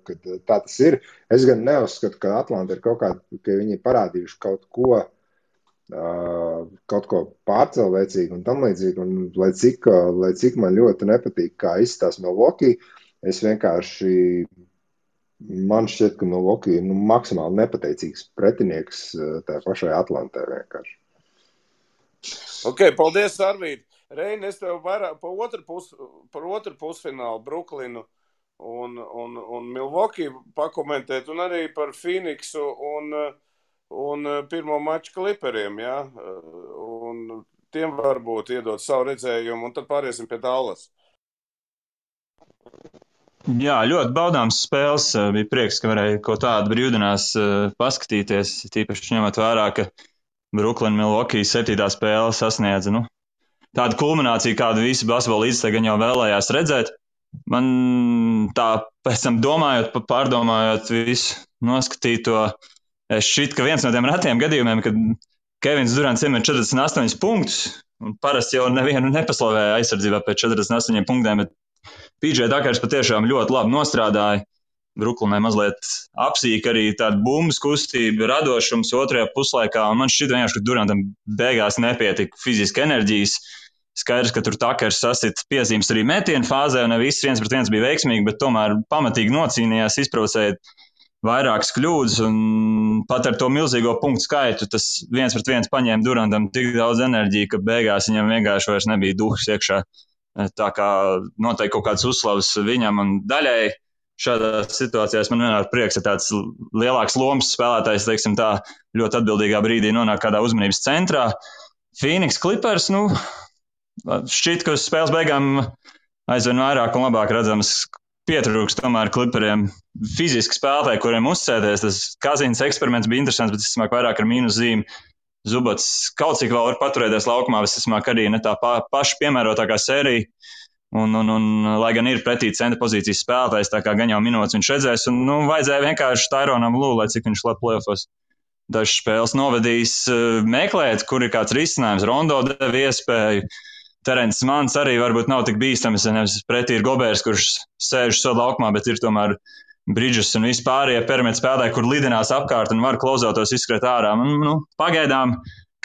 I: ka tā tas ir. Es gan neuzskatu, ka Atlanta ir kaut kā, ka viņi ir parādījuši kaut ko, kaut ko pārcilvēcīgu un tam līdzīgi. Un lai cik, lai cik man ļoti nepatīk, kā izstāsta Milwaukee, es vienkārši, man šķiet, ka Milwaukee ir nu, maksimāli nepateicīgs pretinieks tajā pašai Atlantē vienkārši.
A: Ok, paldies, Arvīd! Reini, es tev vairāk par otru, pus, par otru pusfinālu Brooklynu un, un, un Milwaukee pakomentēt, un arī par Phoenixu un, un pirmo maču kliperiem, jā, un tiem varbūt iedot savu redzējumu, un tad pāriesim pie Dallas.
G: Jā, ļoti baudāms spēles. Bija prieks, ka varēja kaut tādu brīvdienās paskatīties. Tīpaši ņemot vērā, ka Brooklyn Milwaukee septītā spēle sasniedza nu, tāda kulminācija, kādu visi basketbola līdzekļi jau vēlējās redzēt. Man tā, pēc tam domājot, pārdomājot visu noskatīto, es šķiet, ka viens no tiem retiem gadījumiem, kad Kevins Durants iemet 48 punktus, un parasti jau nevienu nepaslavēja aizsardzībā pēc 48 punktiem, bet PJ Dakars patiešām ļoti labi nostrādāja. Brooklynai mazliet apsīk arī tāda bumbas kustība, radošums otrajā puslaikā. Man šķiet, vienkārši, ka Durantam beigās nepietika fiziski enerģijas. Skaidrs, ka tur takers sasita piezīmes arī metienu fāzē, un ne viss viens pret viens bija veiksmīgi, bet tomēr pamatīgi nocīnījās, izprovocēja vairākas kļūdas, un pat ar to milzīgo punktu skaitu tas viens pret viens paņēma Durantam tik daudz enerģiju, ka beigās viņam vienkārši vairs nebija duhs iekšā. Tā kā noteikti kaut kāds uzslavas viņam un daļai šādās situācijās man vienmēr prieks, ka tāds lielāks lomas spēlētājs, teiksim tā, ļoti atbildīgā brīdī nonāk kādā uzmanības centrā. Phoenix Clippers, nu, Šķiet, ka uz spēles beigām aizvien vairāk un labāk redzams pietrūkst tomēr klipriem fiziski spēlētāji, kuriem uzsēties. Tas Kazīnas eksperiments bija interesants, bet es domāju, vairāk ar mīnus zīmi. Zubats kaut cik vēl var paturēties laukumā, ka arī ne tā pa, paša piemērotākā sērija. Un, un, un, lai gan ir pretī centra pozīcijas spēlētājs, tā kā gan jau minūtes viņš redzēs, un nu, vajadzēja vienkārši Taironam Lū, lai cik viņš labi plēfos. Dažas spēles novadījis, meklēt, kur ir kāds risinājums. Rondo deva iespēju, Terence Mans arī varbūt nav tik bīstams. Nevis pretī ir Gobērs, kurš sēž savā laukumā, bet ir tomēr Bridžus un vispārējie perimetri spēlētāji, kur lidinās apkārt un var klauzoties izskriet ārā. Un, nu, pagaidām,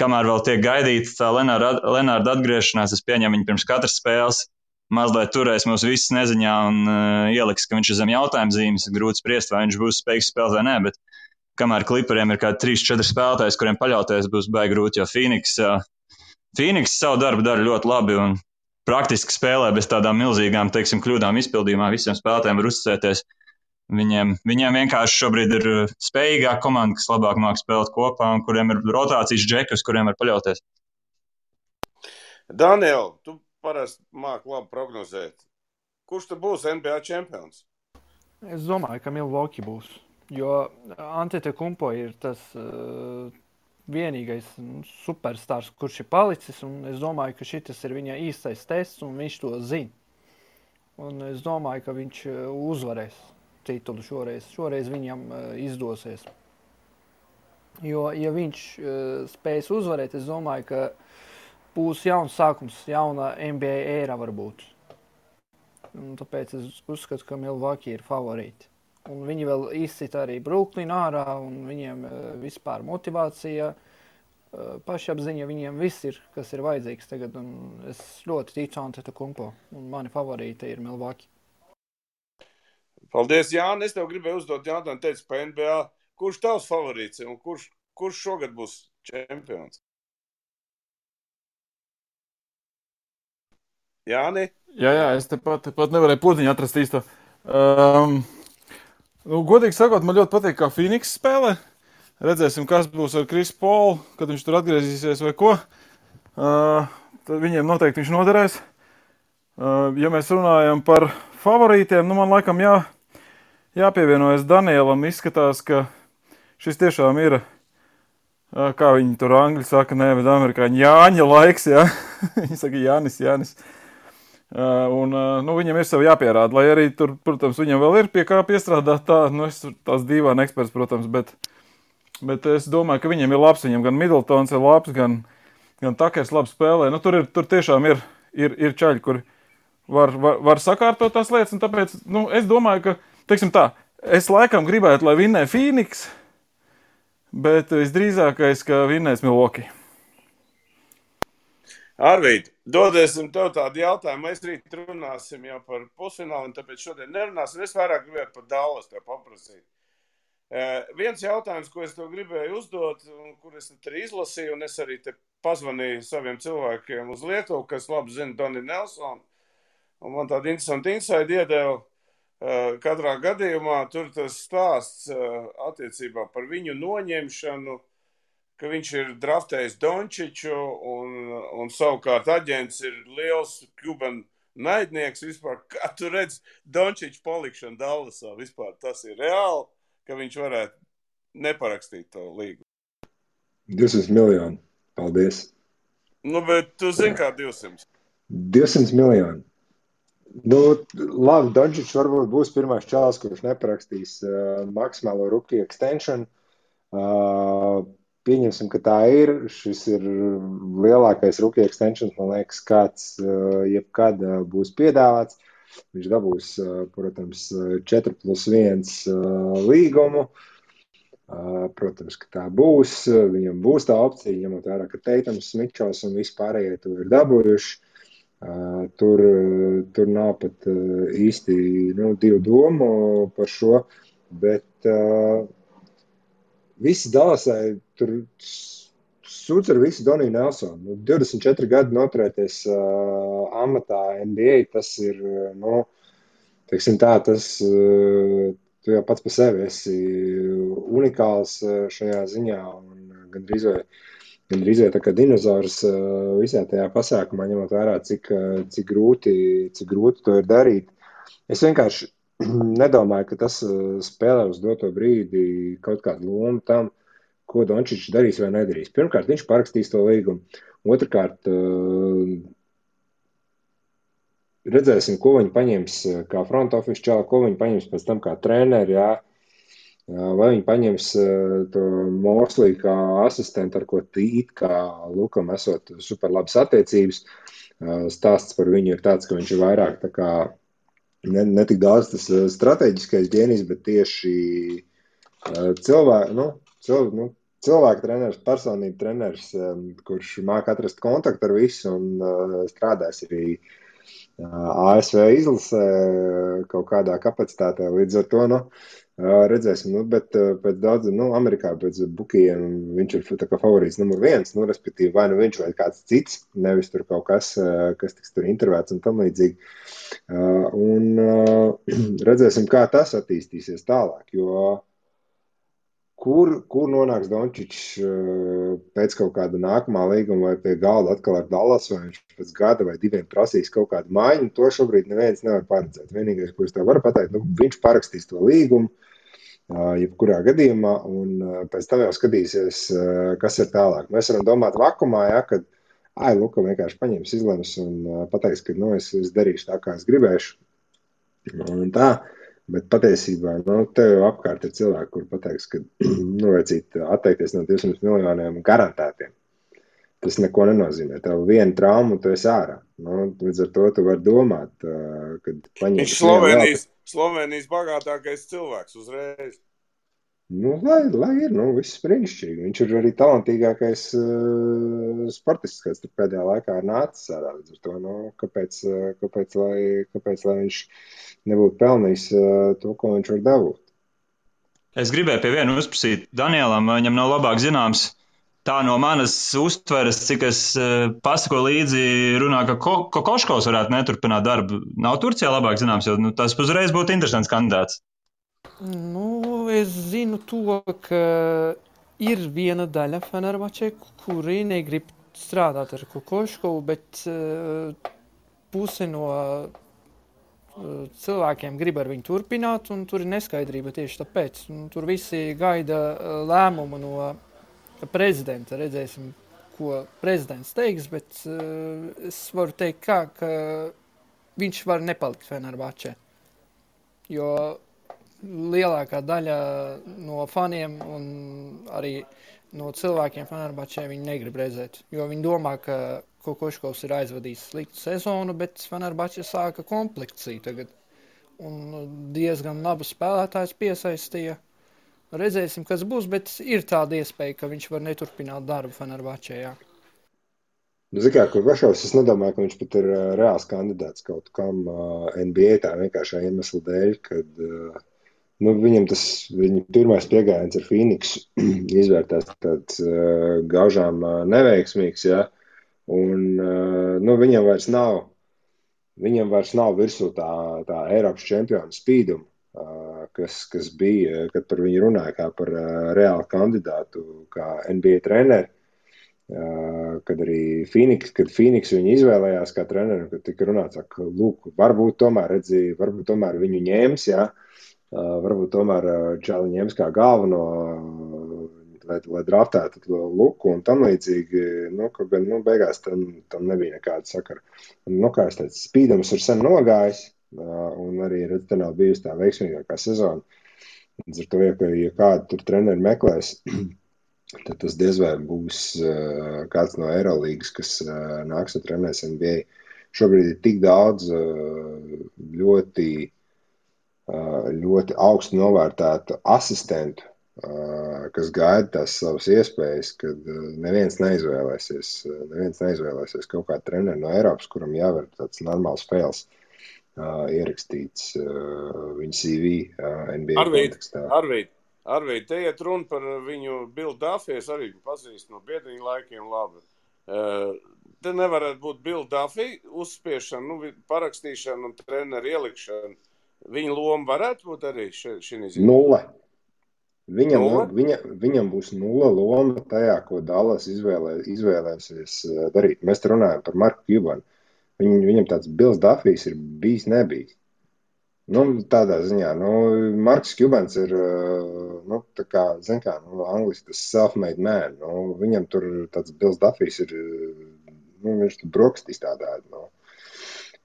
G: kamēr vēl tiek gaidīta tā Lenārda atgriešanās, es pieņemu viņu pirms katras spēles. Mazliet turēs mūs visus neziņā un uh, ieliks, ka viņš ir zem jautājuma zīmes. Grūti spriest, vai viņš būs spējīgs spēlēt vai nē. Bet kamēr klipriem ir kādi 3-4 spēlētāji, kuriem paļauties, būs baigi grūti. Jo Phoenix uh, Phoenix savu darbu dara ļoti labi un praktiski spēlē bez tādām milzīgām, teiksim, kļūdām izpildījumā. Visiem spēlētājiem var uzticēties. Viņiem, viņiem vienkārši šobrīd ir uh, spējīgāka komanda, kas labāk māca spēlēt kopā un kuriem ir rotācijas džeki, uz kuriem var paļauties.
A: Daniel, tu parasti māki labi prognozēt. Kurš tad būs NBA čempions?
E: Es domāju, ka Milwaukee būs. Jo Antete Kumpo ir tas uh, vienīgais nu, superstars, kurš ir palicis. Es domāju, ka šis ir viņa īstais tests, un viņš to zina. Un es domāju, ka viņš uh, uzvarēs titulu šoreiz. Šoreiz viņam uh, izdosies. Jo, ja viņš uh, spēs uzvarēt, es domāju, ka būs jauns sākums, jauna NBA ēra varbūt. Un tāpēc es uzskatu, ka Milwaukee ir favorīti. Un viņi vēl izcita arī Brooklynu ārā, un viņiem uh, vispār motivācija, uh, pašapziņa, viņiem viss ir, kas ir vajadzīgs tagad. Es ļoti ticu Antēta Kumpo, un mani favorīti ir Milwaukee.
A: Paldies, Jānis. Es tev gribēju uzdot jautājumu, teicu, par NBA. Kurš tavs favorīts un kurš, kurš šogad būs čempions? Jāni?
H: Jā, jā, es tepat, tepat nevarēju podziņu atrast īsto. Um, nu, godīgi sakot, man ļoti patīk, kā Phoenix spēlē. Redzēsim, kas būs ar Krisu Polu, kad viņš tur atgriezīsies vai ko. Uh, tad viņiem noteikti viņš noderēs. Uh, ja mēs runājam par favorītiem, nu man laikam jā, jāpievienojas Danielam. Izskatās, ka šis tiešām ir, uh, kā viņi tur angļu saka, nevis amerikāņu Jāņa laiks, jā. viņi saka Jānis, Jānis. Uh, un, uh, nu, viņam ir sev jāpierāda, lai arī tur, protams, viņam vēl ir pie kā piestrādāt. Tā, nu, es tās divām eksperts, protams, bet, bet es domāju, ka viņam ir labs. Viņam gan Middletons ir labs, gan, gan Takers labi spēlē. Nu, tur, ir, tur tiešām ir, ir, ir čaļi, kuri var, var, var sakārtot tās lietas. Tāpēc nu, es domāju, ka, teiksim tā, es laikam gribētu, lai vinnē Phoenix, bet visdrīzākais, ka vinnēs Milwaukee.
A: Arvīd, dodēsim tev tādu jautājumu. Mēs rīt runāsim jau par pusfinālu, tāpēc šodien nerunāsim. Es vairāk gribēju par Dālas te paprasīt. Uh, viens jautājums, ko es tev gribēju uzdot, un kur es arī izlasīju, un es arī te pazvanīju saviem cilvēkiem uz Lietuvu, kas labi zina Doni Nelsonu, un man tāda interesanta insight iedeva. Uh, katrā gadījumā tur tas stāsts uh, attiecībā par viņu noņemšanu ka viņš ir draftējis Dončiču, un, un savukārt aģents ir liels Kubanu naidnieks. Vispār, kā tu redz Dončiču palikšanu Dallasā, vispār tas ir reāli, ka viņš varētu neparakstīt to līgu.
I: 200 miljoni. Paldies.
A: Nu, bet tu zini, kā 200.
I: 200 miljoni. Nu, labi, Dončičs varbūt būs pirmais čalis, kurš neparakstīs uh, maksimālo rookie extension. Uh, pieņemsim, ka tā ir. Šis ir lielākais rookie extension, man liekas, kāds uh, jebkad uh, būs piedāvāts. Viņš dabūs, uh, protams, 4 plus 1 līgumu. Protams, ka tā būs. Viņam būs tā opcija, ņemot vērā, ka Teitams, Mičels un vispārējie to ir dabūjuši. Tur, tur nav pat īsti nu, divu domu par šo, bet visi Dālasai tur sūdz ar visu Doniju Nelsonu. Nu, 24 gadi noturēties uh, amatā NBA, tas ir, nu, teiksim tā, tas, uh, tu jau pats par sevi esi unikāls uh, šajā ziņā un gandrīz vai, gandrīz vai tā kā dinozaurs uh, visā tajā pasākumā, ņemot vērā, cik, uh, cik grūti, cik grūti to ir darīt. Es vienkārši nedomāju, ka tas uh, spēlē uz doto brīdi kaut kādu lomu tam, ko Dončits darīs vai nedarīs. Pirmkārt, viņš parakstīs to līgumu. Otrakārt, uh, redzēsim, ko viņi paņems kā front office čālu, ko viņi paņems pēc tam kā treneri. Jā. Vai viņi paņems to Morslī kā asistentu, ar ko tīt, kā Lukam esot superlabas attiecības. Stāsts par viņu ir tāds, ka viņš ir vairāk tā kā ne, ne tik daudz tas uh, strateģiskais ģēnijs, bet tieši uh, cilvēku, nu, cilvēku, nu, cilvēku treneris, personību treneris, um, kurš māca atrast kontaktu ar visu un strādās arī ASV izlasē kaut kādā kapacitātē. Līdz ar to, nu, redzēsim, nu, bet pēc daudziem, nu, Amerikā pēc bukiem viņš ir favorīts numur viens, nu, respektīvi, vai nu viņš vai kāds cits, nevis tur kaut kas, kas tiks tur intervēts un tam līdzīgi. Un redzēsim, kā tas attīstīsies tālāk, jo kur, kur nonāks Dončits pēc kaut kāda nākamā līguma vai pie galda atkal ar Dallas, vai viņš pēc gada vai diviem prasīs kaut kādu maiņu, to šobrīd neviens nevar paredzēt. Vienīgais, ko es tev varu pateikt, nu, viņš parakstīs to līgumu, jebkurā gadījumā, un pēc tam jau skatīsies, kas ir tālāk. Mēs varam domāt vakumā, ja, kad ai, Luka vienkārši paņems izlems un pateiks, ka nu, es, es darīšu tā, kā es gribēšu. Un tā, bet patiesībā nu, tev jau apkārt ir cilvēki, kur pateiks, ka nu, vajadzīt atteikties no 200 miljoniem garantētiem. Tas neko nenozīmē. Tev viena trauma, tu esi ārā. Nu, līdz ar to tu vari domāt, kad
A: paņemt. Viņš Slovenijas, Slovenijas bagātākais cilvēks uzreiz.
I: Nu, lai, lai ir, nu, viss brīnišķīgi. Viņš ir arī talantīgākais uh, sportists, kas pēdējā laikā ir nācis ārā. Līdz ar to, nu, kāpēc, kāpēc, lai, kāpēc, lai viņš nebūtu pelnījis uh, to, ko viņš var dabūt?
G: Es gribēju pie viena uzprasīt Danielam, viņam nav labāk zināms tā no manas uztveres, cik es uh, pasako līdzi, runā, ka Ko Kokoškovs varētu neturpināt darbu. Nav Turcijā labāk zināms, jo nu, tas uzreiz būtu interesants kandidāts.
E: Nu, es zinu to, ka ir viena daļa Fenerbahčē, kuri negrib strādāt ar Kokoškovu, bet uh, puse no uh, cilvēkiem grib ar viņu turpināt, un tur ir neskaidrība tieši tāpēc. Un tur visi gaida lēmumu no prezidenta. Redzēsim, ko prezidents teiks, bet uh, es varu teikt, kā, ka viņš var nepalikt Fenerbahčē. Jo lielākā daļa no faniem un arī no cilvēkiem Fenerbahčē viņi negrib redzēt. Jo viņi domā, ka Kokoškovs ir aizvadījis sliktu sezonu, bet Fenerbahčē sāka komplekciju tagad. Un diezgan labu spēlētājs piesaistīja. Redzēsim, kas būs, bet ir tāda iespēja, ka viņš var neturpināt darbu Fenerbahčē. Jā.
I: Nu, Ziniet, kā Kurvašovs, es nedomāju, ka viņš pat ir uh, reāls kandidāts kaut kam uh, NBA tā vienkāršā iemesla dēļ, kad uh, nu, viņam tas viņa pirmais pieejams ar Phoenix izvērtās tāds uh, gaužām uh, neveiksmīgs. Ja? Un, uh, nu, viņam vairs nav. Viņam vairs nav virsū tā, tā Eiropas čempionu spīduma, uh, kas, kas bija, kad par viņu runāja kā par reālu kandidātu, kā NBA treneru. Uh, kad arī Phoenix, kad Phoenix viņu izvēlējās kā treneru, kad tika runāts, ka, lūk, varbūt tomēr, redzi, varbūt tomēr viņu ņēmis, jā, varbūt tomēr Čāli ņems kā galveno, lai, lai draftētu to luku un tam līdzīgi, nu, ka, bet, nu, beigās tam, tam nebija nekāda sakara. Nu, kā es teicu, spīdums ir sen nogājis, un arī, redz, te nav bijusi tā veiksmīgākā sezona. Līdz ar to, ja, ja kādu tur treneri meklēs, tad tas diez vai būs kāds no Eirolandes, kas nāks un trenēs NBA. Šobrīd ir tik daudz ļoti, ļoti augstu novērtētu asistentu, kas gaida tās savas iespējas, kad neviens neizvēlēsies, neviens neizvēlēsies kaut kādu treneru no Eiropas, kuram jāver tāds normāls spēles. Uh, ierakstīts uh, viņa CV uh, NBA
A: Arvīd,
I: kontekstā.
A: Arvīd, Arvīd, te iet runa par viņu Bildu Dafiju. Es arī pazīstu no biedriņa laikiem labi. Uh, te nevarētu būt Bildu Dafiju uzspiešana, nu, parakstīšana un treneru ielikšana. Viņa loma varētu būt arī šī ziņā.
I: Nulle. Viņam,
A: Nulle?
I: viņa, viņam būs nulle loma tajā, ko Dallas izvēlē, izvēlēsies darīt. Mēs runājam par Marku Kubanu. Viņ, viņam tāds Bills Dafijs ir bijis, nebijis. Nu, tādā ziņā, nu, Marks Kubans ir, nu, tā kā, zin kā, nu, angliski tas self-made man. Nu, viņam tur tāds Bills Dafijs ir, nu, viņš tur brokastīs tādā, nu. Uh,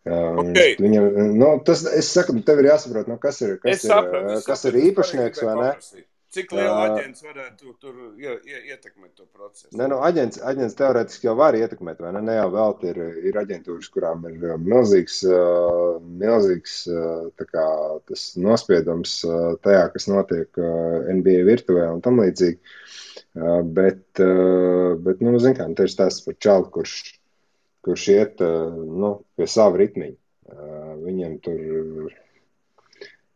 A: Ok.
I: Viņam, nu, tas, es saku, tev ir jāsaprot, nu, kas ir, kas
A: Es
I: ir,
A: sapratu,
I: kas ir
A: sapratu, es
I: īpašnieks, vai ne?
A: paprasīt. Cik liela
I: Jā.
A: aģents varētu tur ie- ie- ietekmēt to procesu?
I: Nē, nu, aģents, aģents teorētiski jau var ietekmēt, vai ne? Ne jau vēl ir, ir aģentūras, kurām ir uh, milzīgs, uh, milzīgs uh, kā, tas nospiedums uh, tajā, kas notiek uh, NBA virtuvē un tam līdzīgi. Uh, Bet, uh, bet nu, zin kā, nu, te ir stāsts par čalu, kurš, kurš iet uh, nu, pie sava ritmiņa. Uh, Viņam tur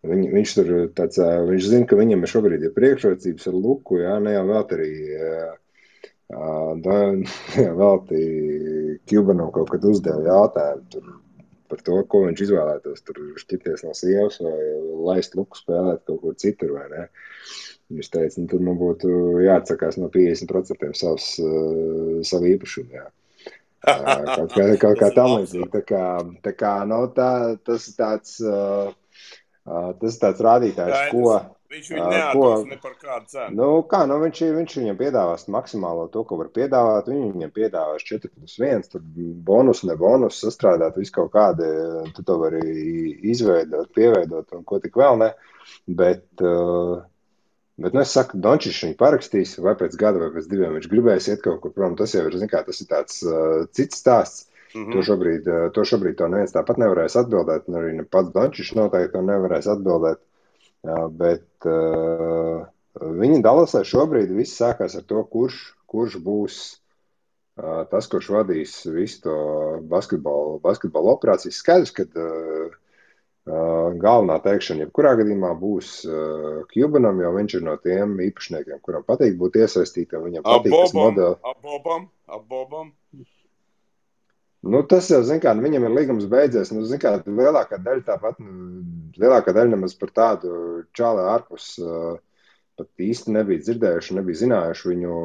I: Viņ, viņš tur tāds, viņš zina, ka viņam ir šobrīd ir priekšrocības ar Luku, jā, ne jau vēl arī, vēl tī Kubanam kaut kad uzdeva jautājumu tur par to, ko viņš izvēlētos, tur šķirties no sievas vai laist Luku spēlēt kaut kur citur, vai ne? Viņš teica, nu, tad man būtu jāatsakās no 50% savas, savu īpašumu, jā. Kaut kā, kaut kā tam līdzīgi. Tā kā, tā kā, nu, tā, tas ir tāds, ā, tas ir tāds rādītājs,
A: Skaidrs.
I: ko,
A: Viņš viņu
I: ko,
A: ne par kādu cenu.
I: Nu, kā, nu, viņš, viņš viņam piedāvās maksimālo to, ko var piedāvāt. Viņi viņam piedāvās 4 plus 1, tur bonus, ne bonus, sastrādāt visu kaut kādu. Tu to vari izveidot, pieveidot un ko tik vēl ne. Bet, bet nu, es saku, Dončis viņu parakstīs, vai pēc gada, vai pēc diviem viņš gribēs iet kaut kur prom. Tas jau ir, zin kā, tas ir tāds cits stāsts.
A: Mhm.
I: To šobrīd, uh, to šobrīd to neviens tāpat nevarēs atbildēt, un arī pats Dončis noteikti to nevarēs atbildēt. Bet uh, viņi Dallasē šobrīd viss sākās ar to, kurš, kurš būs uh, tas, kurš vadīs visu to basketbolu, basketbolu operāciju. Skaidrs, ka uh, galvenā teikšana, jebkurā gadījumā būs Kubanam, jo viņš ir no tiem īpašniekiem, kuram patīk būt iesaistītam. Viņam patīk tas modelis.
A: Abobam, abobam.
I: Nu, tas jau, zin kā, nu, viņam ir līgums beidzies. Nu, kā, lielākā daļa tāpat, nu, lielākā daļa nemaz par tādu čāli ārpus uh, pat īsti nebija dzirdējuši, nebija zinājuši viņu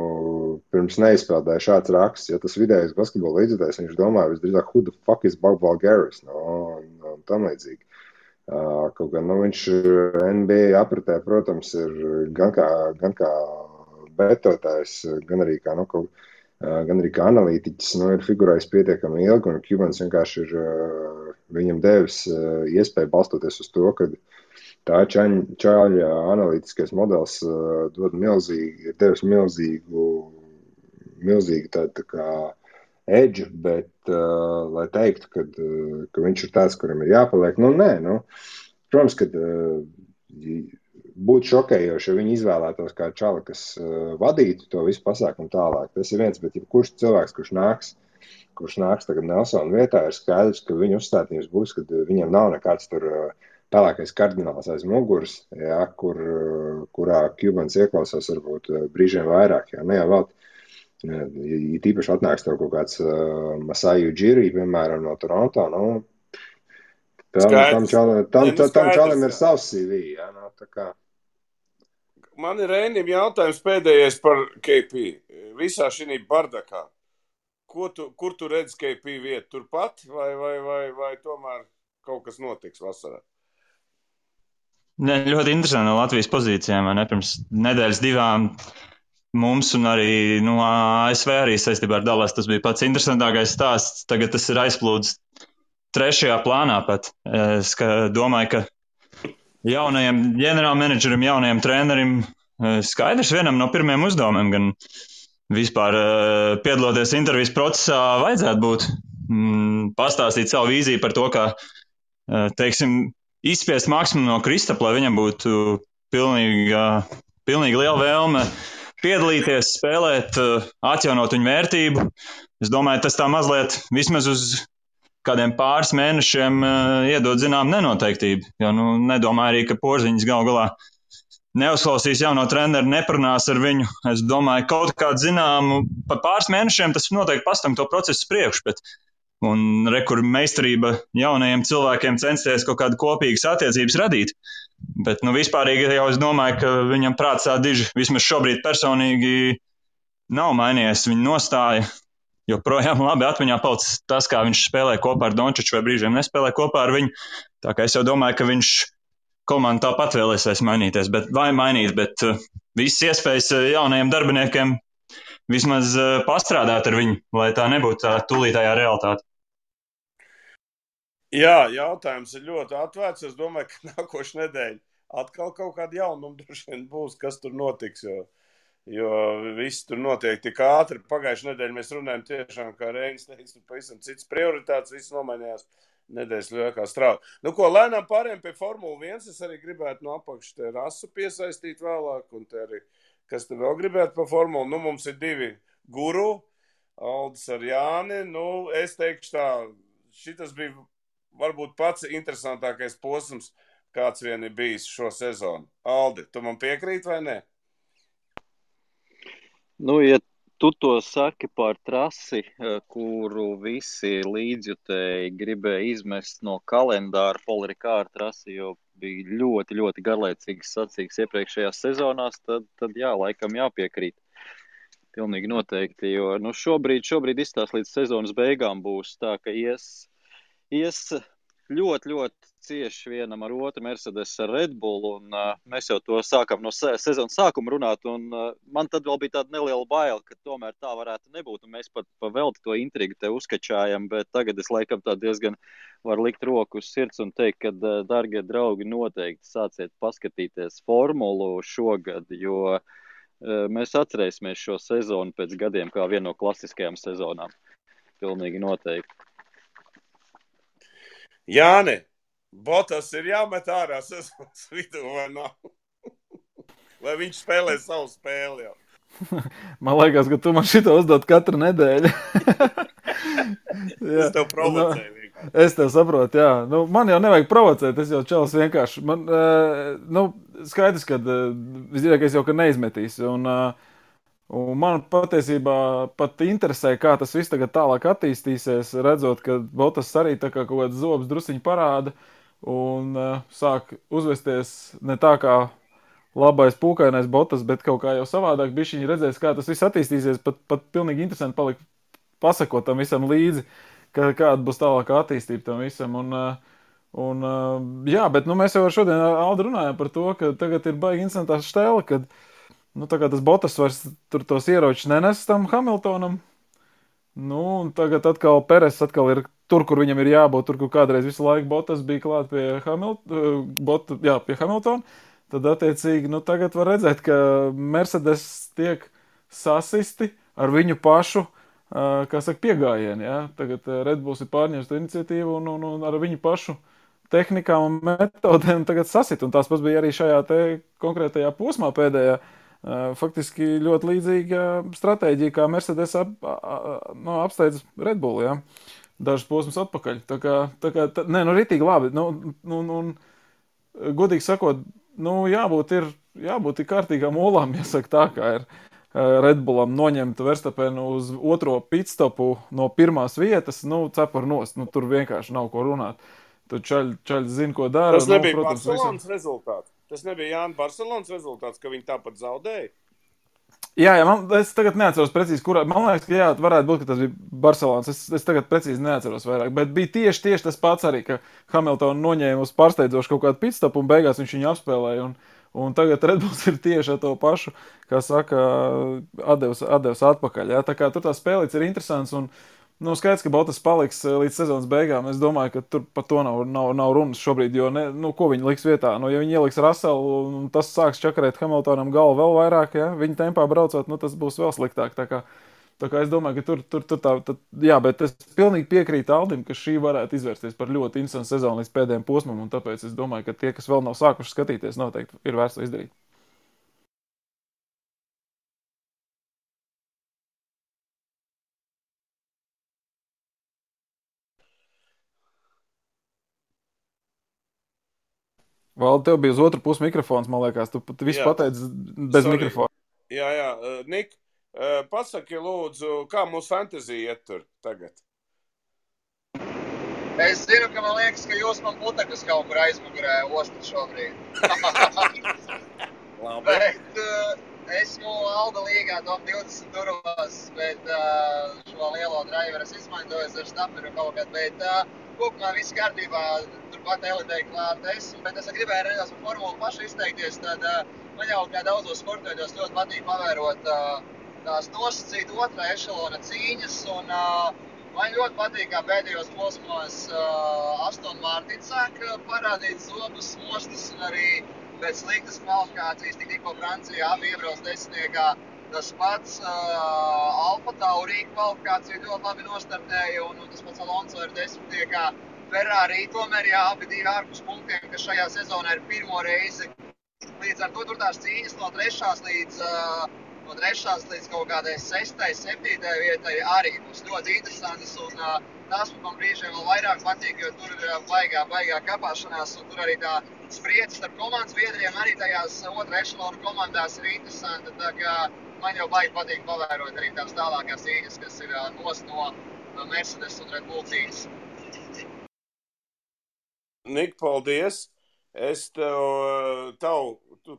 I: pirms neizpildēja šāds raksts. Ja tas vidējais basketbola līdzekļs, viņš domāja visdrīzāk, who the fuck is Bob Valgaris? No, un, un tam līdzīgi. Kaut gan nu, viņš NBA apritē, protams, ir gan kā, gan kā betotājs, gan arī kā, nu, kaut, gan arī kā analītiķis, nu, ir figurējis pietiekami ilgi, un Kubans vienkārši ir viņam devis iespēju balstoties uz to, ka tā čāļa analītiskais modelis dod milzīgi, ir devis milzīgu, milzīgu tādu tā kā edge, bet, uh, lai teiktu, ka, uh, ka viņš ir tāds, kuram ir jāpaliek, nu, nē, nu, protams, ka uh, būtu šokējoši, ja viņi izvēlētos kā čali, kas uh, vadītu to visu pasākumu tālāk. Tas ir viens, bet ja kurš cilvēks, kurš nāks, kurš nāks tagad Nelsona vietā, ir skaidrs, ka viņa uzstādījums būs, ka viņam nav nekāds tur uh, pelēkais kardināls aiz muguras, ja, kur, kurā Kubans ieklausās varbūt brīžiem vairāk, ja ne jau vēl Ja tīpaši atnāks tev kaut kāds uh, Masāju Džirī, piemēram, no Toronto, nu, tam, tam, tam čalim ir savs CV, jā, nu, kā.
A: Man ir Rēnim jautājums pēdējais par KP. Visā šī bardakā. Ko tu, kur tu redzi KP vietu? Turpat vai, vai, vai, vai tomēr kaut kas notiks vasarā?
G: Ne, ļoti interesanti no Latvijas pozīcijām. Ne? Pirms nedēļas divām mums un arī nu, ASV arī saistībā ar Dallas. Tas bija pats interesantākais stāsts. Tagad tas ir aizplūdis trešajā plānā pat. Es ka domāju, ka jaunajam ģenerālmenedžerim, jaunajam trenerim skaidrs vienam no pirmiem uzdevumiem, gan vispār piedaloties intervijas procesā, vajadzētu būt mm, pastāstīt savu vīziju par to, kā, teiksim, izspiest maksimumu no Kristapa, lai viņam būtu pilnīgi, pilnīgi liela vēlme piedalīties, spēlēt, atjaunot viņu vērtību. Es domāju, tas tā mazliet vismaz uz kādiem pāris mēnešiem eh, iedod zinām nenoteiktību. Jo nu, nedomāju arī, ka porziņš gal galā neuzklausīs jauno treneru, neparunās ar viņu. Es domāju, kaut kādu zināmu, pa pāris mēnešiem tas noteikti pastam to procesu priekšu. Bet, un rekur meistarība jaunajiem cilvēkiem censties kaut kādu kopīgas attiecības radīt. Bet, nu, vispārīgi jau es domāju, ka viņam prāts tā diži vismaz šobrīd personīgi nav mainījies. Viņa nostāja joprojām labi atmiņā palicis tas, kā viņš spēlē kopā ar Dončiču vai brīžiem nespēlē kopā ar viņu. Tā kā es jau domāju, ka viņš komandu tāpat vēlēsies mainīties, bet vai mainīt, bet uh, visas iespējas uh, jaunajiem darbiniekiem vismaz uh, pastrādāt ar viņu, lai tā nebūtu tā tūlītējā realitāte.
A: Jā, jautājums ir ļoti atvērts. Es domāju, ka nākošais nedēļa atkal kaut kāda jaunuma droši vien būs, kas tur notiks. Jo, jo viss tur notiek tik ātri. Pagājušajā nedēļā mēs runājam tiešām, kā Reinis teica, tur pavisam cits prioritātes, viss nomainījās. Nedēļas laikā strādāt. Nu, ko lēnām pārējām pie Formule 1. Es arī gribētu no apakšas rasu piesaistīt vēlāk, un te arī, kas te vēl gribētu par Formulu. Nu, mums ir divi guru, Aldis ar Jāni. Nu, es teikšu tā, šitas bija varbūt pats interesantākais posms, kāds vien ir bijis šo sezonu. Aldi, tu man piekrīti vai nē?
F: Nu, ja tu to saki par trasi, eh, kuru visi līdzjutēji gribēja izmest no kalendāra, Polrikāra trasi, jo bija ļoti, ļoti garlaicīgs sacīks iepriekšējās sezonās, tad, tad jā, laikam jāpiekrīt. Pilnīgi noteikti, jo nu, šobrīd, šobrīd izstāsta līdz sezonas beigām būs tā, ka ies ies ļoti, ļoti cieši vienam ar otru Mercedes ar Red Bull. Un, uh, mēs jau to sākām no se sezonas sākuma runāt. Un, uh, man tad vēl bija tāda neliela baila, ka tomēr tā varētu nebūt. Mēs pat pa velti to intrigu te uzskačājam. Bet tagad es laikam tā diezgan varu likt roku uz sirds un teikt, ka, uh, darbie draugi, noteikti sāciet paskatīties formulu šogad. Jo uh, mēs atcerēsimies šo sezonu pēc gadiem kā vienu no klasiskajām sezonām. Pilnīgi noteikti.
A: Jāni, Botas ir jāmet ārā sezonas vidū vai nav? Lai viņš spēlē savu spēli jau.
H: Man liekas, ka tu man šito uzdod katru nedēļu.
A: es tev provocēju.
H: No, es tev saprotu, jā. Nu, man jau nevajag provocēt, es jau čels vienkārši. Man, uh, nu, skaidrs, ka uh, visdrīzākais jau, ka neizmetīs. Un, uh, un man patiesībā pat interesē, kā tas viss tagad tālāk attīstīsies, redzot, ka Botas arī tā kā kaut kāds zobs drusiņi parāda un uh, sāk uzvesties ne tā kā labais pūkainais botas, bet kaut kā jau savādāk bija viņa redzējis, kā tas viss attīstīsies. Pat, pat pilnīgi interesanti palikt pasakot tam visam līdzi, ka, kāda būs tālākā attīstība tam visam. Un, un, jā, bet nu, mēs jau šodien ar Aldu runājam par to, ka tagad ir baigi incidentā štēle, kad nu, tas botas vairs tur tos ieročus nenes tam Hamiltonam. Nu, tagad atkal Peres atkal ir tur, kur viņam ir jābūt, tur, kur kādreiz visu laiku botas bija klāt pie, Hamil bot, jā, pie Hamiltona tad attiecīgi nu, tagad var redzēt, ka Mercedes tiek sasisti ar viņu pašu. Uh, kā saka, piegājienu. Ja? Tagad Red Bulls ir pārņēmis to iniciatīvu un, un, un ar viņu pašu tehnikām un metodēm tagad sasit. Un tās pats bija arī šajā konkrētajā posmā pēdējā. Uh, faktiski ļoti līdzīga stratēģija, kā Mercedes ap, no, apsteidz Red Bull. Ja? Dažus posmus atpakaļ. Tā kā, tā kā tā, nē, nu, ritīgi labi. Nu, nu, nu, godīgi sakot, nu, jābūt, ir, jābūt ir kārtīgām olām, jāsaka tā, kā ir. Redbullam noņemt Verstapenu uz otro pitstopu no pirmās vietas, nu, cepur nost. Nu, tur vienkārši nav ko runāt. Tur čaļi čaļ zina, ko dara.
A: Tas nebija nu, protams, Barcelonas visam... rezultāts. Tas nebija Jānis Barcelonas rezultāts, ka viņi tāpat zaudēja.
H: Jā, jā man, es tagad neatceros precīzi, kurā. Man liekas, ka jā, varētu būt, ka tas bija Barcelonas. Es, es tagad precīzi neatceros vairāk. Bet bija tieši, tieši tas pats arī, ka Hamiltonu noņēma uz pārsteidzošu kaut kādu pitstopu un beigās viņš viņu apspēlēja. Un, un tagad Redbulls ir tieši ar to pašu, kā saka, atdevis, atpakaļ. Jā. Tā kā tur tā spēlīts ir interesants. Un, Nu, skaidrs, ka Botas paliks eh, līdz sezonas beigām. Es domāju, ka tur par to nav, nav, nav runas šobrīd. Jo, ne, nu, ko viņi liks vietā? Nu, ja viņi ieliks Raselu, tas sāks čakarēt Hamiltonam galvu vēl vairāk, ja viņa tempā braucot, nu, tas būs vēl sliktāk. Tā kā, tā kā es domāju, ka tur, tur, tur tā, tā, jā, bet es pilnīgi piekrītu Aldim, ka šī varētu izvērsties par ļoti interesantu sezonu līdz pēdējiem posmam. Tāpēc es domāju, ka tie, kas vēl nav sākuši skatīties, noteikti ir vērts to izdarīt. Vēl tev bija uz otru pusi mikrofons, man liekas. Tu, tu visu pateici bez Sorry. mikrofona.
A: Jā, jā, uh, Nik, uh, pasaki, lūdzu, kā mūsu fantāzija iet tur tagad?
D: Es zinu, ka man liekas, ka jūs man putekļus kaut kur aizmugurē ostat šobrīd.
A: Labi.
D: Bet uh, esmu Alda līgā top 20 turos, bet uh, šo lielo driveru es izmantoju ar staperu kaut kad, bet uh, kopumā viss kārtībā turpat elitei klāt esmu, bet es gribēju redzēt par formulu pašu izteikties, tad uh, man jau kā daudzos sportos ļoti patīk pavērot uh, tās nosacīt otrā ešalona cīņas, un uh, man ļoti patīk, kā pēdējos posmos uh, Aston Martin sāk parādīt zobus, mostus, un arī pēc sliktas kvalifikācijas tik tikko Francijā abi iebrauc desmitniekā. Tas pats uh, Alfa Taurī kvalifikācija ļoti labi nostartēja, un, un tas pats Alonso ir desmitniekā. Ferrari tomēr jā, abi divi ārpus punktiem, kas šajā sezonā ir pirmo reizi. Līdz ar to tur tās cīņas no trešās līdz, uh, no trešās līdz kaut kādai sestai, septītai vietai arī būs ļoti interesantas. Un, uh, tās man brīžiem vēl vairāk patīk, jo tur ir baigā, baigā kapāšanās. Un tur arī tā spriedze starp komandas biedriem arī tajās otrā ešalona komandās ir interesanta. Tā kā man jau baigi patīk pavērot arī tās tālākās cīņas, kas ir uh, nost no Mercedes un Red Bull cīņas.
A: Nik, paldies! Es tev, tev tu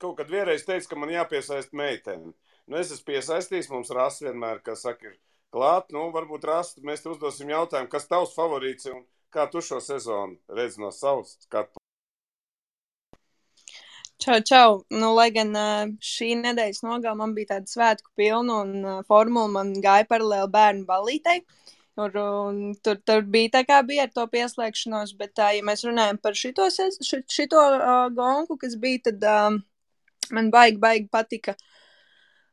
A: kaut kad vienreiz teici, ka man jāpiesaist meiteni. Nu, es esmu piesaistījis, mums rasa vienmēr, kas saka, ir klāt. Nu, varbūt rasa, mēs te uzdosim jautājumu, kas tavs favorīts un kā tu šo sezonu redz no savas skatu.
J: Čau, čau! Nu, lai gan šī nedēļas nogalē man bija tāda svētku pilna un formula man gāja paralēli bērnu balītei. Tur, tur, tur bija tā kā bija ar to pieslēgšanos, bet tā, ja mēs runājam par šito, šito uh, gonku, kas bija, tad uh, man baigi, baigi patika.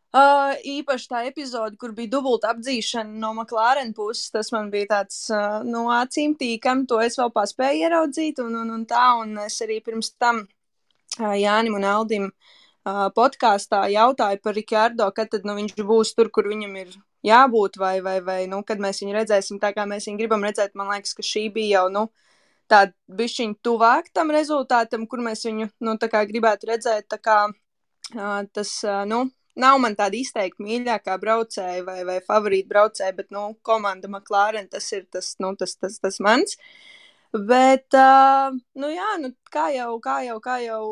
J: Uh, īpaši tā epizode, kur bija dubulta apdzīšana no McLaren puses, tas man bija tāds uh, no acīm tīkam, to es vēl paspēju ieraudzīt, un, un, un tā, un es arī pirms tam uh, Jānim un Aldim uh, podkāstā jautāju par Rikārdo, kad tad nu, viņš būs tur, kur viņam ir jābūt, vai, vai, vai nu, kad mēs viņu redzēsim tā, kā mēs viņu gribam redzēt. Man liekas, ka šī bija jau nu, tāda bišķiņa tuvāk tam rezultātam, kur mēs viņu nu, gribētu redzēt. Kā, uh, tas uh, nu, nav man tāda izteikti mīļākā braucēja vai, vai favorīta braucēja, bet nu, komanda McLaren tas ir tas, nu, tas, tas, tas mans. Bet, uh, nu jā, nu, kā, jau, kā, jau, kā jau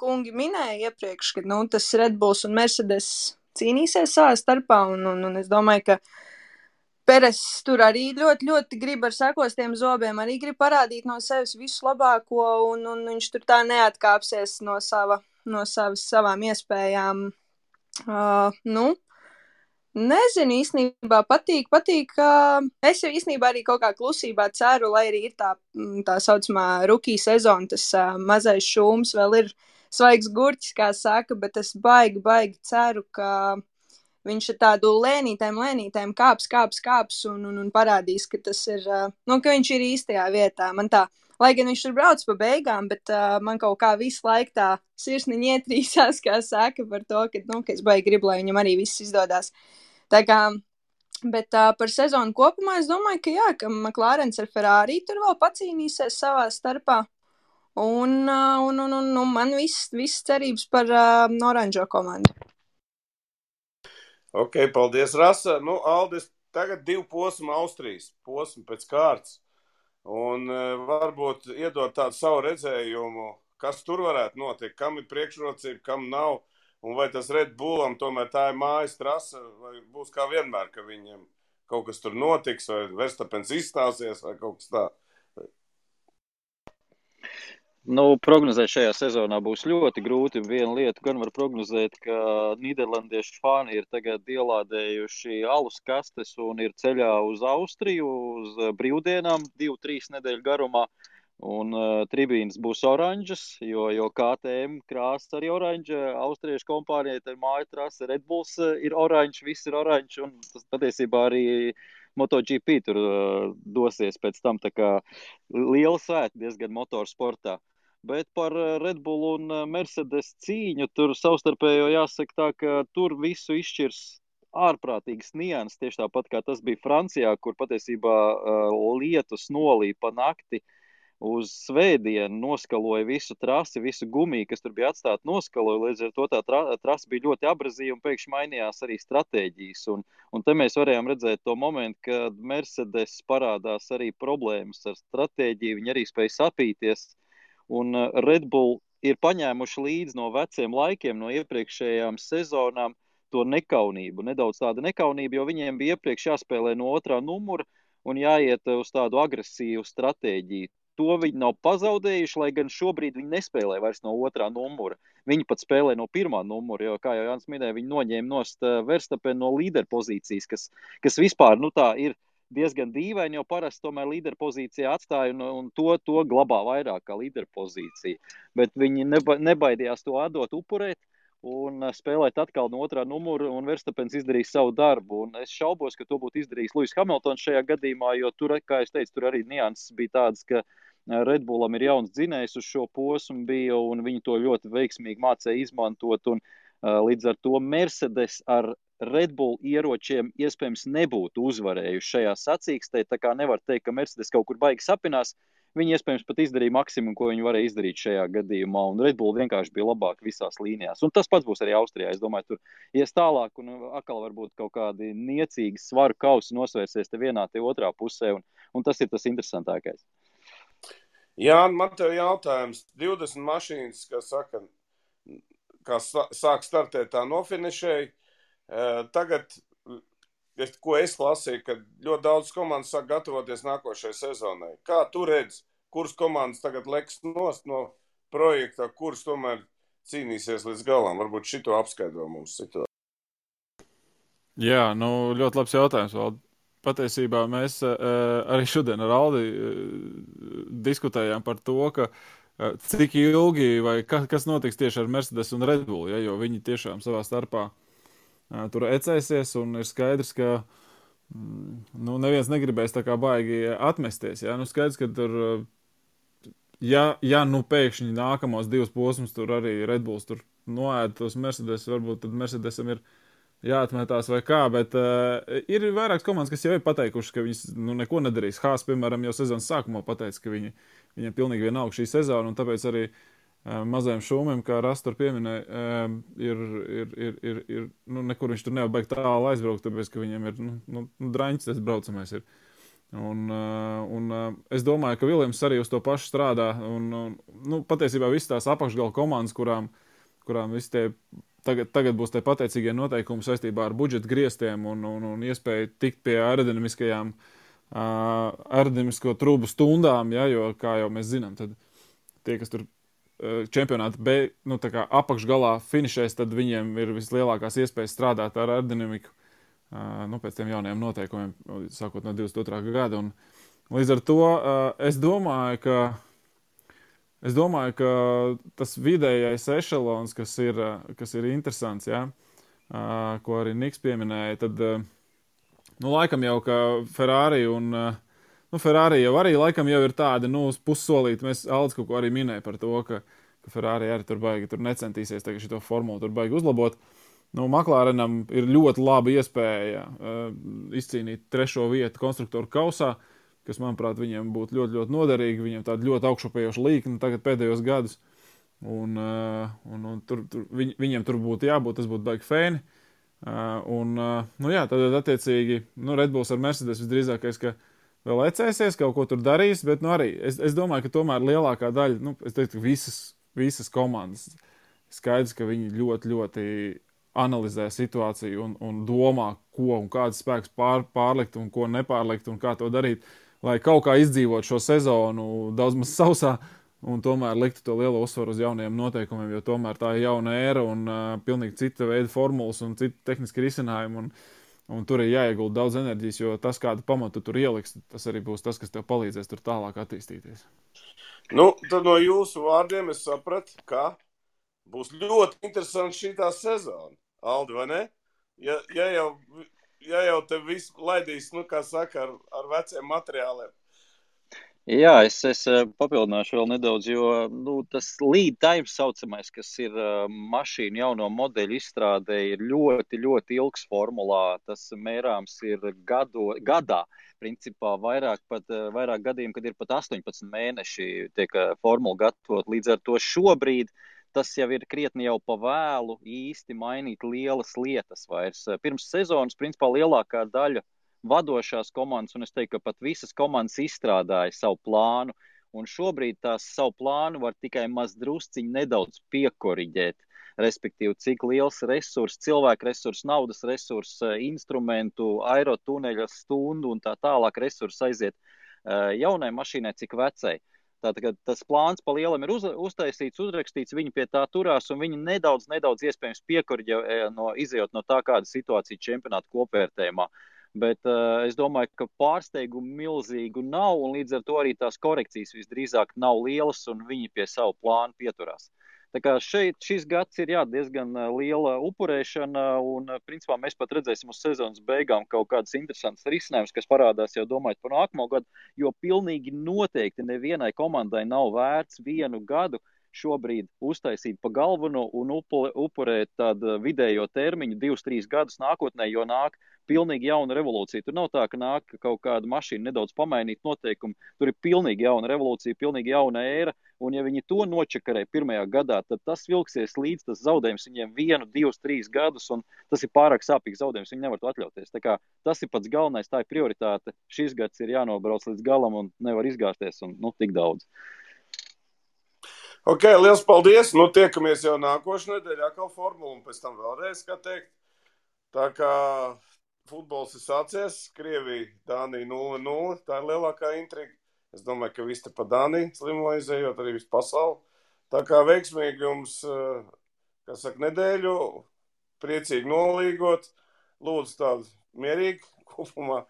J: kungi minēja iepriekš, ka nu, tas Red Bulls un Mercedes cīnīsies savā starpā, un, un, un es domāju, ka Peres tur arī ļoti, ļoti grib ar sakostiem zobiem, arī grib parādīt no sevis visu labāko, un, un viņš tur tā neatkāpsies no, sava, no savas, savām iespējām. Uh, nu, Nezinu, īstenībā patīk, patīk. Uh, es jau īstenībā arī kaut kā klusībā ceru, lai arī ir tā, tā saucamā rookie sezona, tas uh, mazais šūms vēl ir svaigs gurķis, kā saka, bet es baigi, baigi ceru, ka viņš ar tādu lēnītēm, lēnītēm kāps, kāps, kāps un, un, un parādīs, ka tas ir, nu, ka viņš ir īstajā vietā. Man tā Lai gan viņš tur brauc pa beigām, bet uh, man kaut kā visu laiku tā sirsniņa ietrīsās, kā saka, par to, ka, nu, ka es baigi gribu, lai viņam arī viss izdodas. Tā kā, bet uh, par sezonu kopumā es domāju, ka jā, ka McLārens ar Ferrari tur vēl pacīnīsies savā starpā. Un, uh, un, un, un, un man viss, viss cerības par uh, Oranžo komandu.
A: Ok, paldies, Rasa. Nu, Aldis, tagad divu posmu Austrijas posmu pēc kārtas un e, varbūt iedot tādu savu redzējumu, kas tur varētu notikt, kam ir priekšrocība, kam nav, un vai tas Red Bullam tomēr tā ir mājas trasa, vai būs kā vienmēr, ka viņiem kaut kas tur notiks, vai Verstapens izstāsies, vai kaut kas tāds.
F: Nu, prognozēt šajā sezonā būs ļoti grūti. Viena lieta gan var prognozēt, ka Nīderlandiešu fani ir tagad ielādējuši alus kastes un ir ceļā uz Austriju uz brīvdienām, divu, trīs nedēļu garumā. Un uh, tribīnas būs oranžas, jo, jo KTM krāsa arī oranža. Austriešu kompānijai ir māja trase, Red Bulls ir oranžs, viss ir oranžs. Un tas patiesībā arī MotoGP tur uh, dosies pēc tam. Tā kā liela svēta diezgan motorsportā. Bet par eh, Red Bull un eh, Mercedes cīņu tur savstarpējo jāsaka tā, ka tur visu izšķirs ārprātīgas nianses, tieši tāpat kā tas bija Francijā, kur patiesībā uh, lietus nolīja pa nakti uz svētdienu, noskaloja visu trasi, visu gumiju, kas tur bija atstāta, noskaloja. Līdz ar to tā tra trasa bija ļoti abrazīva un pēkšņi mainījās arī stratēģijas. Un, un te mēs varējām redzēt to momentu, kad Mercedes parādās arī problēmas ar stratēģiju, viņi arī spēja sapīties. Un uh, Red Bull ir paņēmuši līdzi no veciem laikiem, no iepriekšējām sezonām, to nekaunību. Nedaudz tāda nekaunība, jo viņiem bija iepriekš jāspēlē no otrā numura un jāiet uz tādu agresīvu stratēģiju. To viņi nav pazaudējuši, lai gan šobrīd viņi nespēlē vairs no otrā numura. Viņi pat spēlē no pirmā numura, jo, kā jau Jānis minēja, viņi noņēma nost uh, Verstapenu no līderpozīcijas, kas, kas vispār nu, tā ir diezgan dīvaini, jo parasti tomēr līderpozīcijā atstāja un, un to, to glabā vairāk kā līderpozīcija. Bet viņi neba, nebaidījās to atdot, upurēt un uh, spēlēt atkal no otrā numura, un Verstapens izdarīs savu darbu. Un es šaubos, ka to būtu izdarījis Lūsis Hamiltons šajā gadījumā, jo tur, kā jau teicu, tur arī nianses bija tādas, ka uh, Red Bullam ir jauns dzinējs uz šo posmu, bija, un viņi to ļoti veiksmīgi mācīja izmantot. Un, uh, līdz ar to Mercedes ar Red Bull ieročiem iespējams nebūtu uzvarējuši šajā sacīkstē. Tā kā nevar teikt, ka Mercedes kaut kur baigi sapinās. Viņi iespējams pat izdarīja maksimumu, ko viņi varēja izdarīt šajā gadījumā, un Red Bull vienkārši bija labāk visās līnijās. Un tas pats būs arī Austrijā. Es domāju, tur ies tālāk, un atkal varbūt kaut kādi niecīgi svaru kausi nosvērsies te vienā, te otrā pusē, un, un tas ir tas interesantākais.
A: Jā, man te ir jautājums. 20 mašīnas, kas saka, kā sāk startēt, tā nofinišēja. Tagad, ko es lasīju, ka ļoti daudz komandas sāk gatavoties nākošajai sezonai. Kā tu redzi, kuras komandas tagad leks nost no projekta, kuras tomēr cīnīsies līdz galam? Varbūt šito apskaidro mums situāciju.
H: Jā, nu, ļoti labs jautājums. Vēl. Patiesībā mēs uh, arī šodien ar Aldi uh, diskutējām par to, ka uh, cik ilgi vai ka, kas notiks tieši ar Mercedes un Red Bull, ja, jo viņi tiešām savā starpā uh, tur ecēsies, un ir skaidrs, ka mm, nu, neviens negribēs tā kā baigi atmesties. Ja? Nu, skaidrs, ka tur, ja, ja nu pēkšņi nākamos divus posmus tur arī Red Bulls tur noēd tos Mercedes, varbūt tad Mercedesam ir jāatmetās vai kā, bet uh, ir vairākas komandas, kas jau ir pateikušas, ka viņas nu, neko nedarīs. Hāzs, piemēram, jau sezonas sākumā pateica, ka viņi, viņiem pilnīgi vienalga šī sezona, un tāpēc arī uh, mazajam šūmam, kā Rastur pieminēja, ir, ir, ir, ir, ir nu, nekur viņš tur nevar beigt tālu aizbraukt, tāpēc, ka viņiem ir, nu, nu, nu draņķis tas braucamais ir. Un, un es domāju, ka Viljams arī uz to pašu strādā. Un, nu, patiesībā visas tās apakšgala komandas, kurām, kurām visi tie tagad, tagad būs tie pateicīgie noteikumi saistībā ar budžeta griestiem un, un, un iespēju tikt pie aerodinamiskajām, aerodinamisko trūku stundām, ja, jo, kā jau mēs zinām, tad tie, kas tur čempionāta be, nu, apakšgalā finišēs, tad viņiem ir vislielākās iespējas strādāt ar aerodinamiku uh, nu, pēc tiem jaunajiem noteikumiem, sākot no 22. gada. Un, līdz ar to uh, es domāju, ka Es domāju, ka tas vidējais ešalons, kas ir, kas ir interesants, ja, ko arī Niks pieminēja, tad, nu, laikam jau ka Ferrari un, nu, Ferrari jau arī laikam jau ir tāda, nu, uz pussolīti, mēs Aldis kaut ko arī minēja par to, ka, ka Ferrari arī tur baigi, tur necentīsies tagad šo formulu tur baigi uzlabot. Nu, Maklārenam ir ļoti laba iespēja uh, izcīnīt trešo vietu konstruktoru kausā. Uh, kas, manuprāt, viņiem būtu ļoti, ļoti noderīgi. Viņiem tāda ļoti augšupējoša līkne tagad pēdējos gados. Un, uh, un, un tur, tur, viņ, viņiem tur būtu jābūt, tas būtu baigi fēni. Uh, un, uh, nu jā, tad, attiecīgi, nu, Redbulls ar Mercedes visdrīzākais, ka vēl ecēsies, kaut ko tur darīs, bet, nu, arī es, es domāju, ka tomēr lielākā daļa, nu, es teiktu, visas, visas komandas skaidrs, ka viņi ļoti, ļoti analizē situāciju un, un domā, ko un kādas spēks pār, pārlikt un ko nepārlikt un kā to darīt. Uh, lai kaut kā izdzīvot šo sezonu daudz maz sausā. Un tomēr liktu to lielu uzsvaru uz jauniem noteikumiem, jo tomēr tā ir jauna era un uh, pilnīgi cita veida formulas un cita tehniska risinājuma. Un, un tur ir jāiegulda daudz enerģijas, jo tas, kādu pamatu tur ieliks, tas arī būs tas, kas tev palīdzēs tur tālāk attīstīties.
A: Nu, tad no jūsu vārdiem es sapratu, ka būs ļoti interesanti šī sezona. Aldi, vai ne? Ja, ja jau ja jau te viss laidīs, nu, kā saka, ar, ar veciem materiāliem.
F: Jā, es, es eh, papildināšu vēl nedaudz, jo nu, tas lead time saucamais, kas ir uh, mašīnu jauno modeļu izstrādē, ir ļoti, ļoti ilgs formulā. Tas mērāms ir gado, gadā. Principā vairāk, pat, uh, vairāk gadījumu, kad ir pat 18 mēneši tiek formula gatavot. Līdz ar to šobrīd tas jau ir krietni jau pa vēlu īsti mainīt lielas lietas vairs. Pirms sezonas, principā, lielākā daļa vadošās komandas, un es teiktu, ka pat visas komandas izstrādāja savu plānu, un šobrīd tās savu plānu var tikai maz drusciņi nedaudz piekoriģēt. Respektīvi, cik liels resurs, cilvēku resurs, naudas resurs, instrumentu, aerotuneļa stundu un tā tālāk resurs aiziet eh, jaunai mašīnai, cik vecai. Tātad tas plāns pa lielam ir uz, uztaisīts, uzrakstīts, viņi pie tā turās, un viņi nedaudz, nedaudz iespējams piekuriģē, e, no, izējot no tā, kāda situācija čempionāta kopvērtējumā. Bet uh, es domāju, ka pārsteigumu milzīgu nav, un līdz ar to arī tās korekcijas visdrīzāk nav lielas, un viņi pie savu plānu pieturās. Tā kā šeit šis gads ir jā, diezgan liela upurēšana, un principā mēs pat redzēsim uz sezonas beigām kaut kādas interesantas risinājumus, kas parādās jau domājot par nākamo gadu, jo pilnīgi noteikti nevienai komandai nav vērts vienu gadu šobrīd uztaisīt pa galveno un upurēt tādu vidējo termiņu, divus, trīs gadus nākotnē, jo nāk pilnīgi jauna revolūcija. Tur nav tā, ka nāk kaut kāda mašīna nedaudz pamainīt noteikumu. Tur ir pilnīgi jauna revolūcija, pilnīgi jauna ēra. Un, ja viņi to nočakarē pirmajā gadā, tad tas vilksies līdz tas zaudējums viņiem vienu, divus, trīs gadus, tas ir pārāk sāpīgs zaudējums. Viņi nevar to atļauties. Tas ir pats galvenais, tā ir prioritāte. Šis gads ir jānobrauc līdz galam un nevar izgāzties un nu, tik daudz.
A: Ok, liels paldies! Nu, tiekamies jau nākošais nedēļa, atkal formula, un pēc tam vēlreiz, kā teikt. Tā kā futbols ir sācies. Krievija, Dānija 0-0. Tā ir lielākā intriga. Es domāju, ka visi te pa Dāniju slimo izējot, arī visu pasauli. Tā kā veiksmīgi jums, eh, kas saka, nedēļu, priecīgi nolīgot, lūdzu tādu mierīgi kopumā,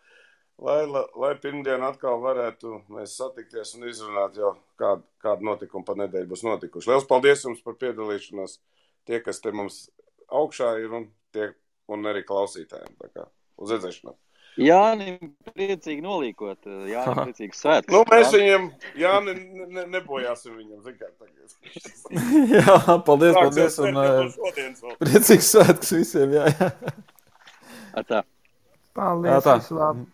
A: lai, lai, lai pirmdien atkal varētu mēs satikties un izrunāt jau kādu, kādu notikumu pa nedēļu būs notikuši. Liels paldies jums par piedalīšanos, tie, kas te mums augšā ir un, tie, un arī klausītājiem. Uz redzēšanos.
F: Jānis priecīgi nolīkot, Jānis priecīgi svētkus.
A: Nu, mēs viņam, Jāni, ne, nebojāsim viņam, zin kā tagad.
H: jā, paldies, paldies, un uh, priecīgs svētkus visiem, jā, jā.
F: Ar tā.
E: Paldies!
H: tā.
E: visu labu.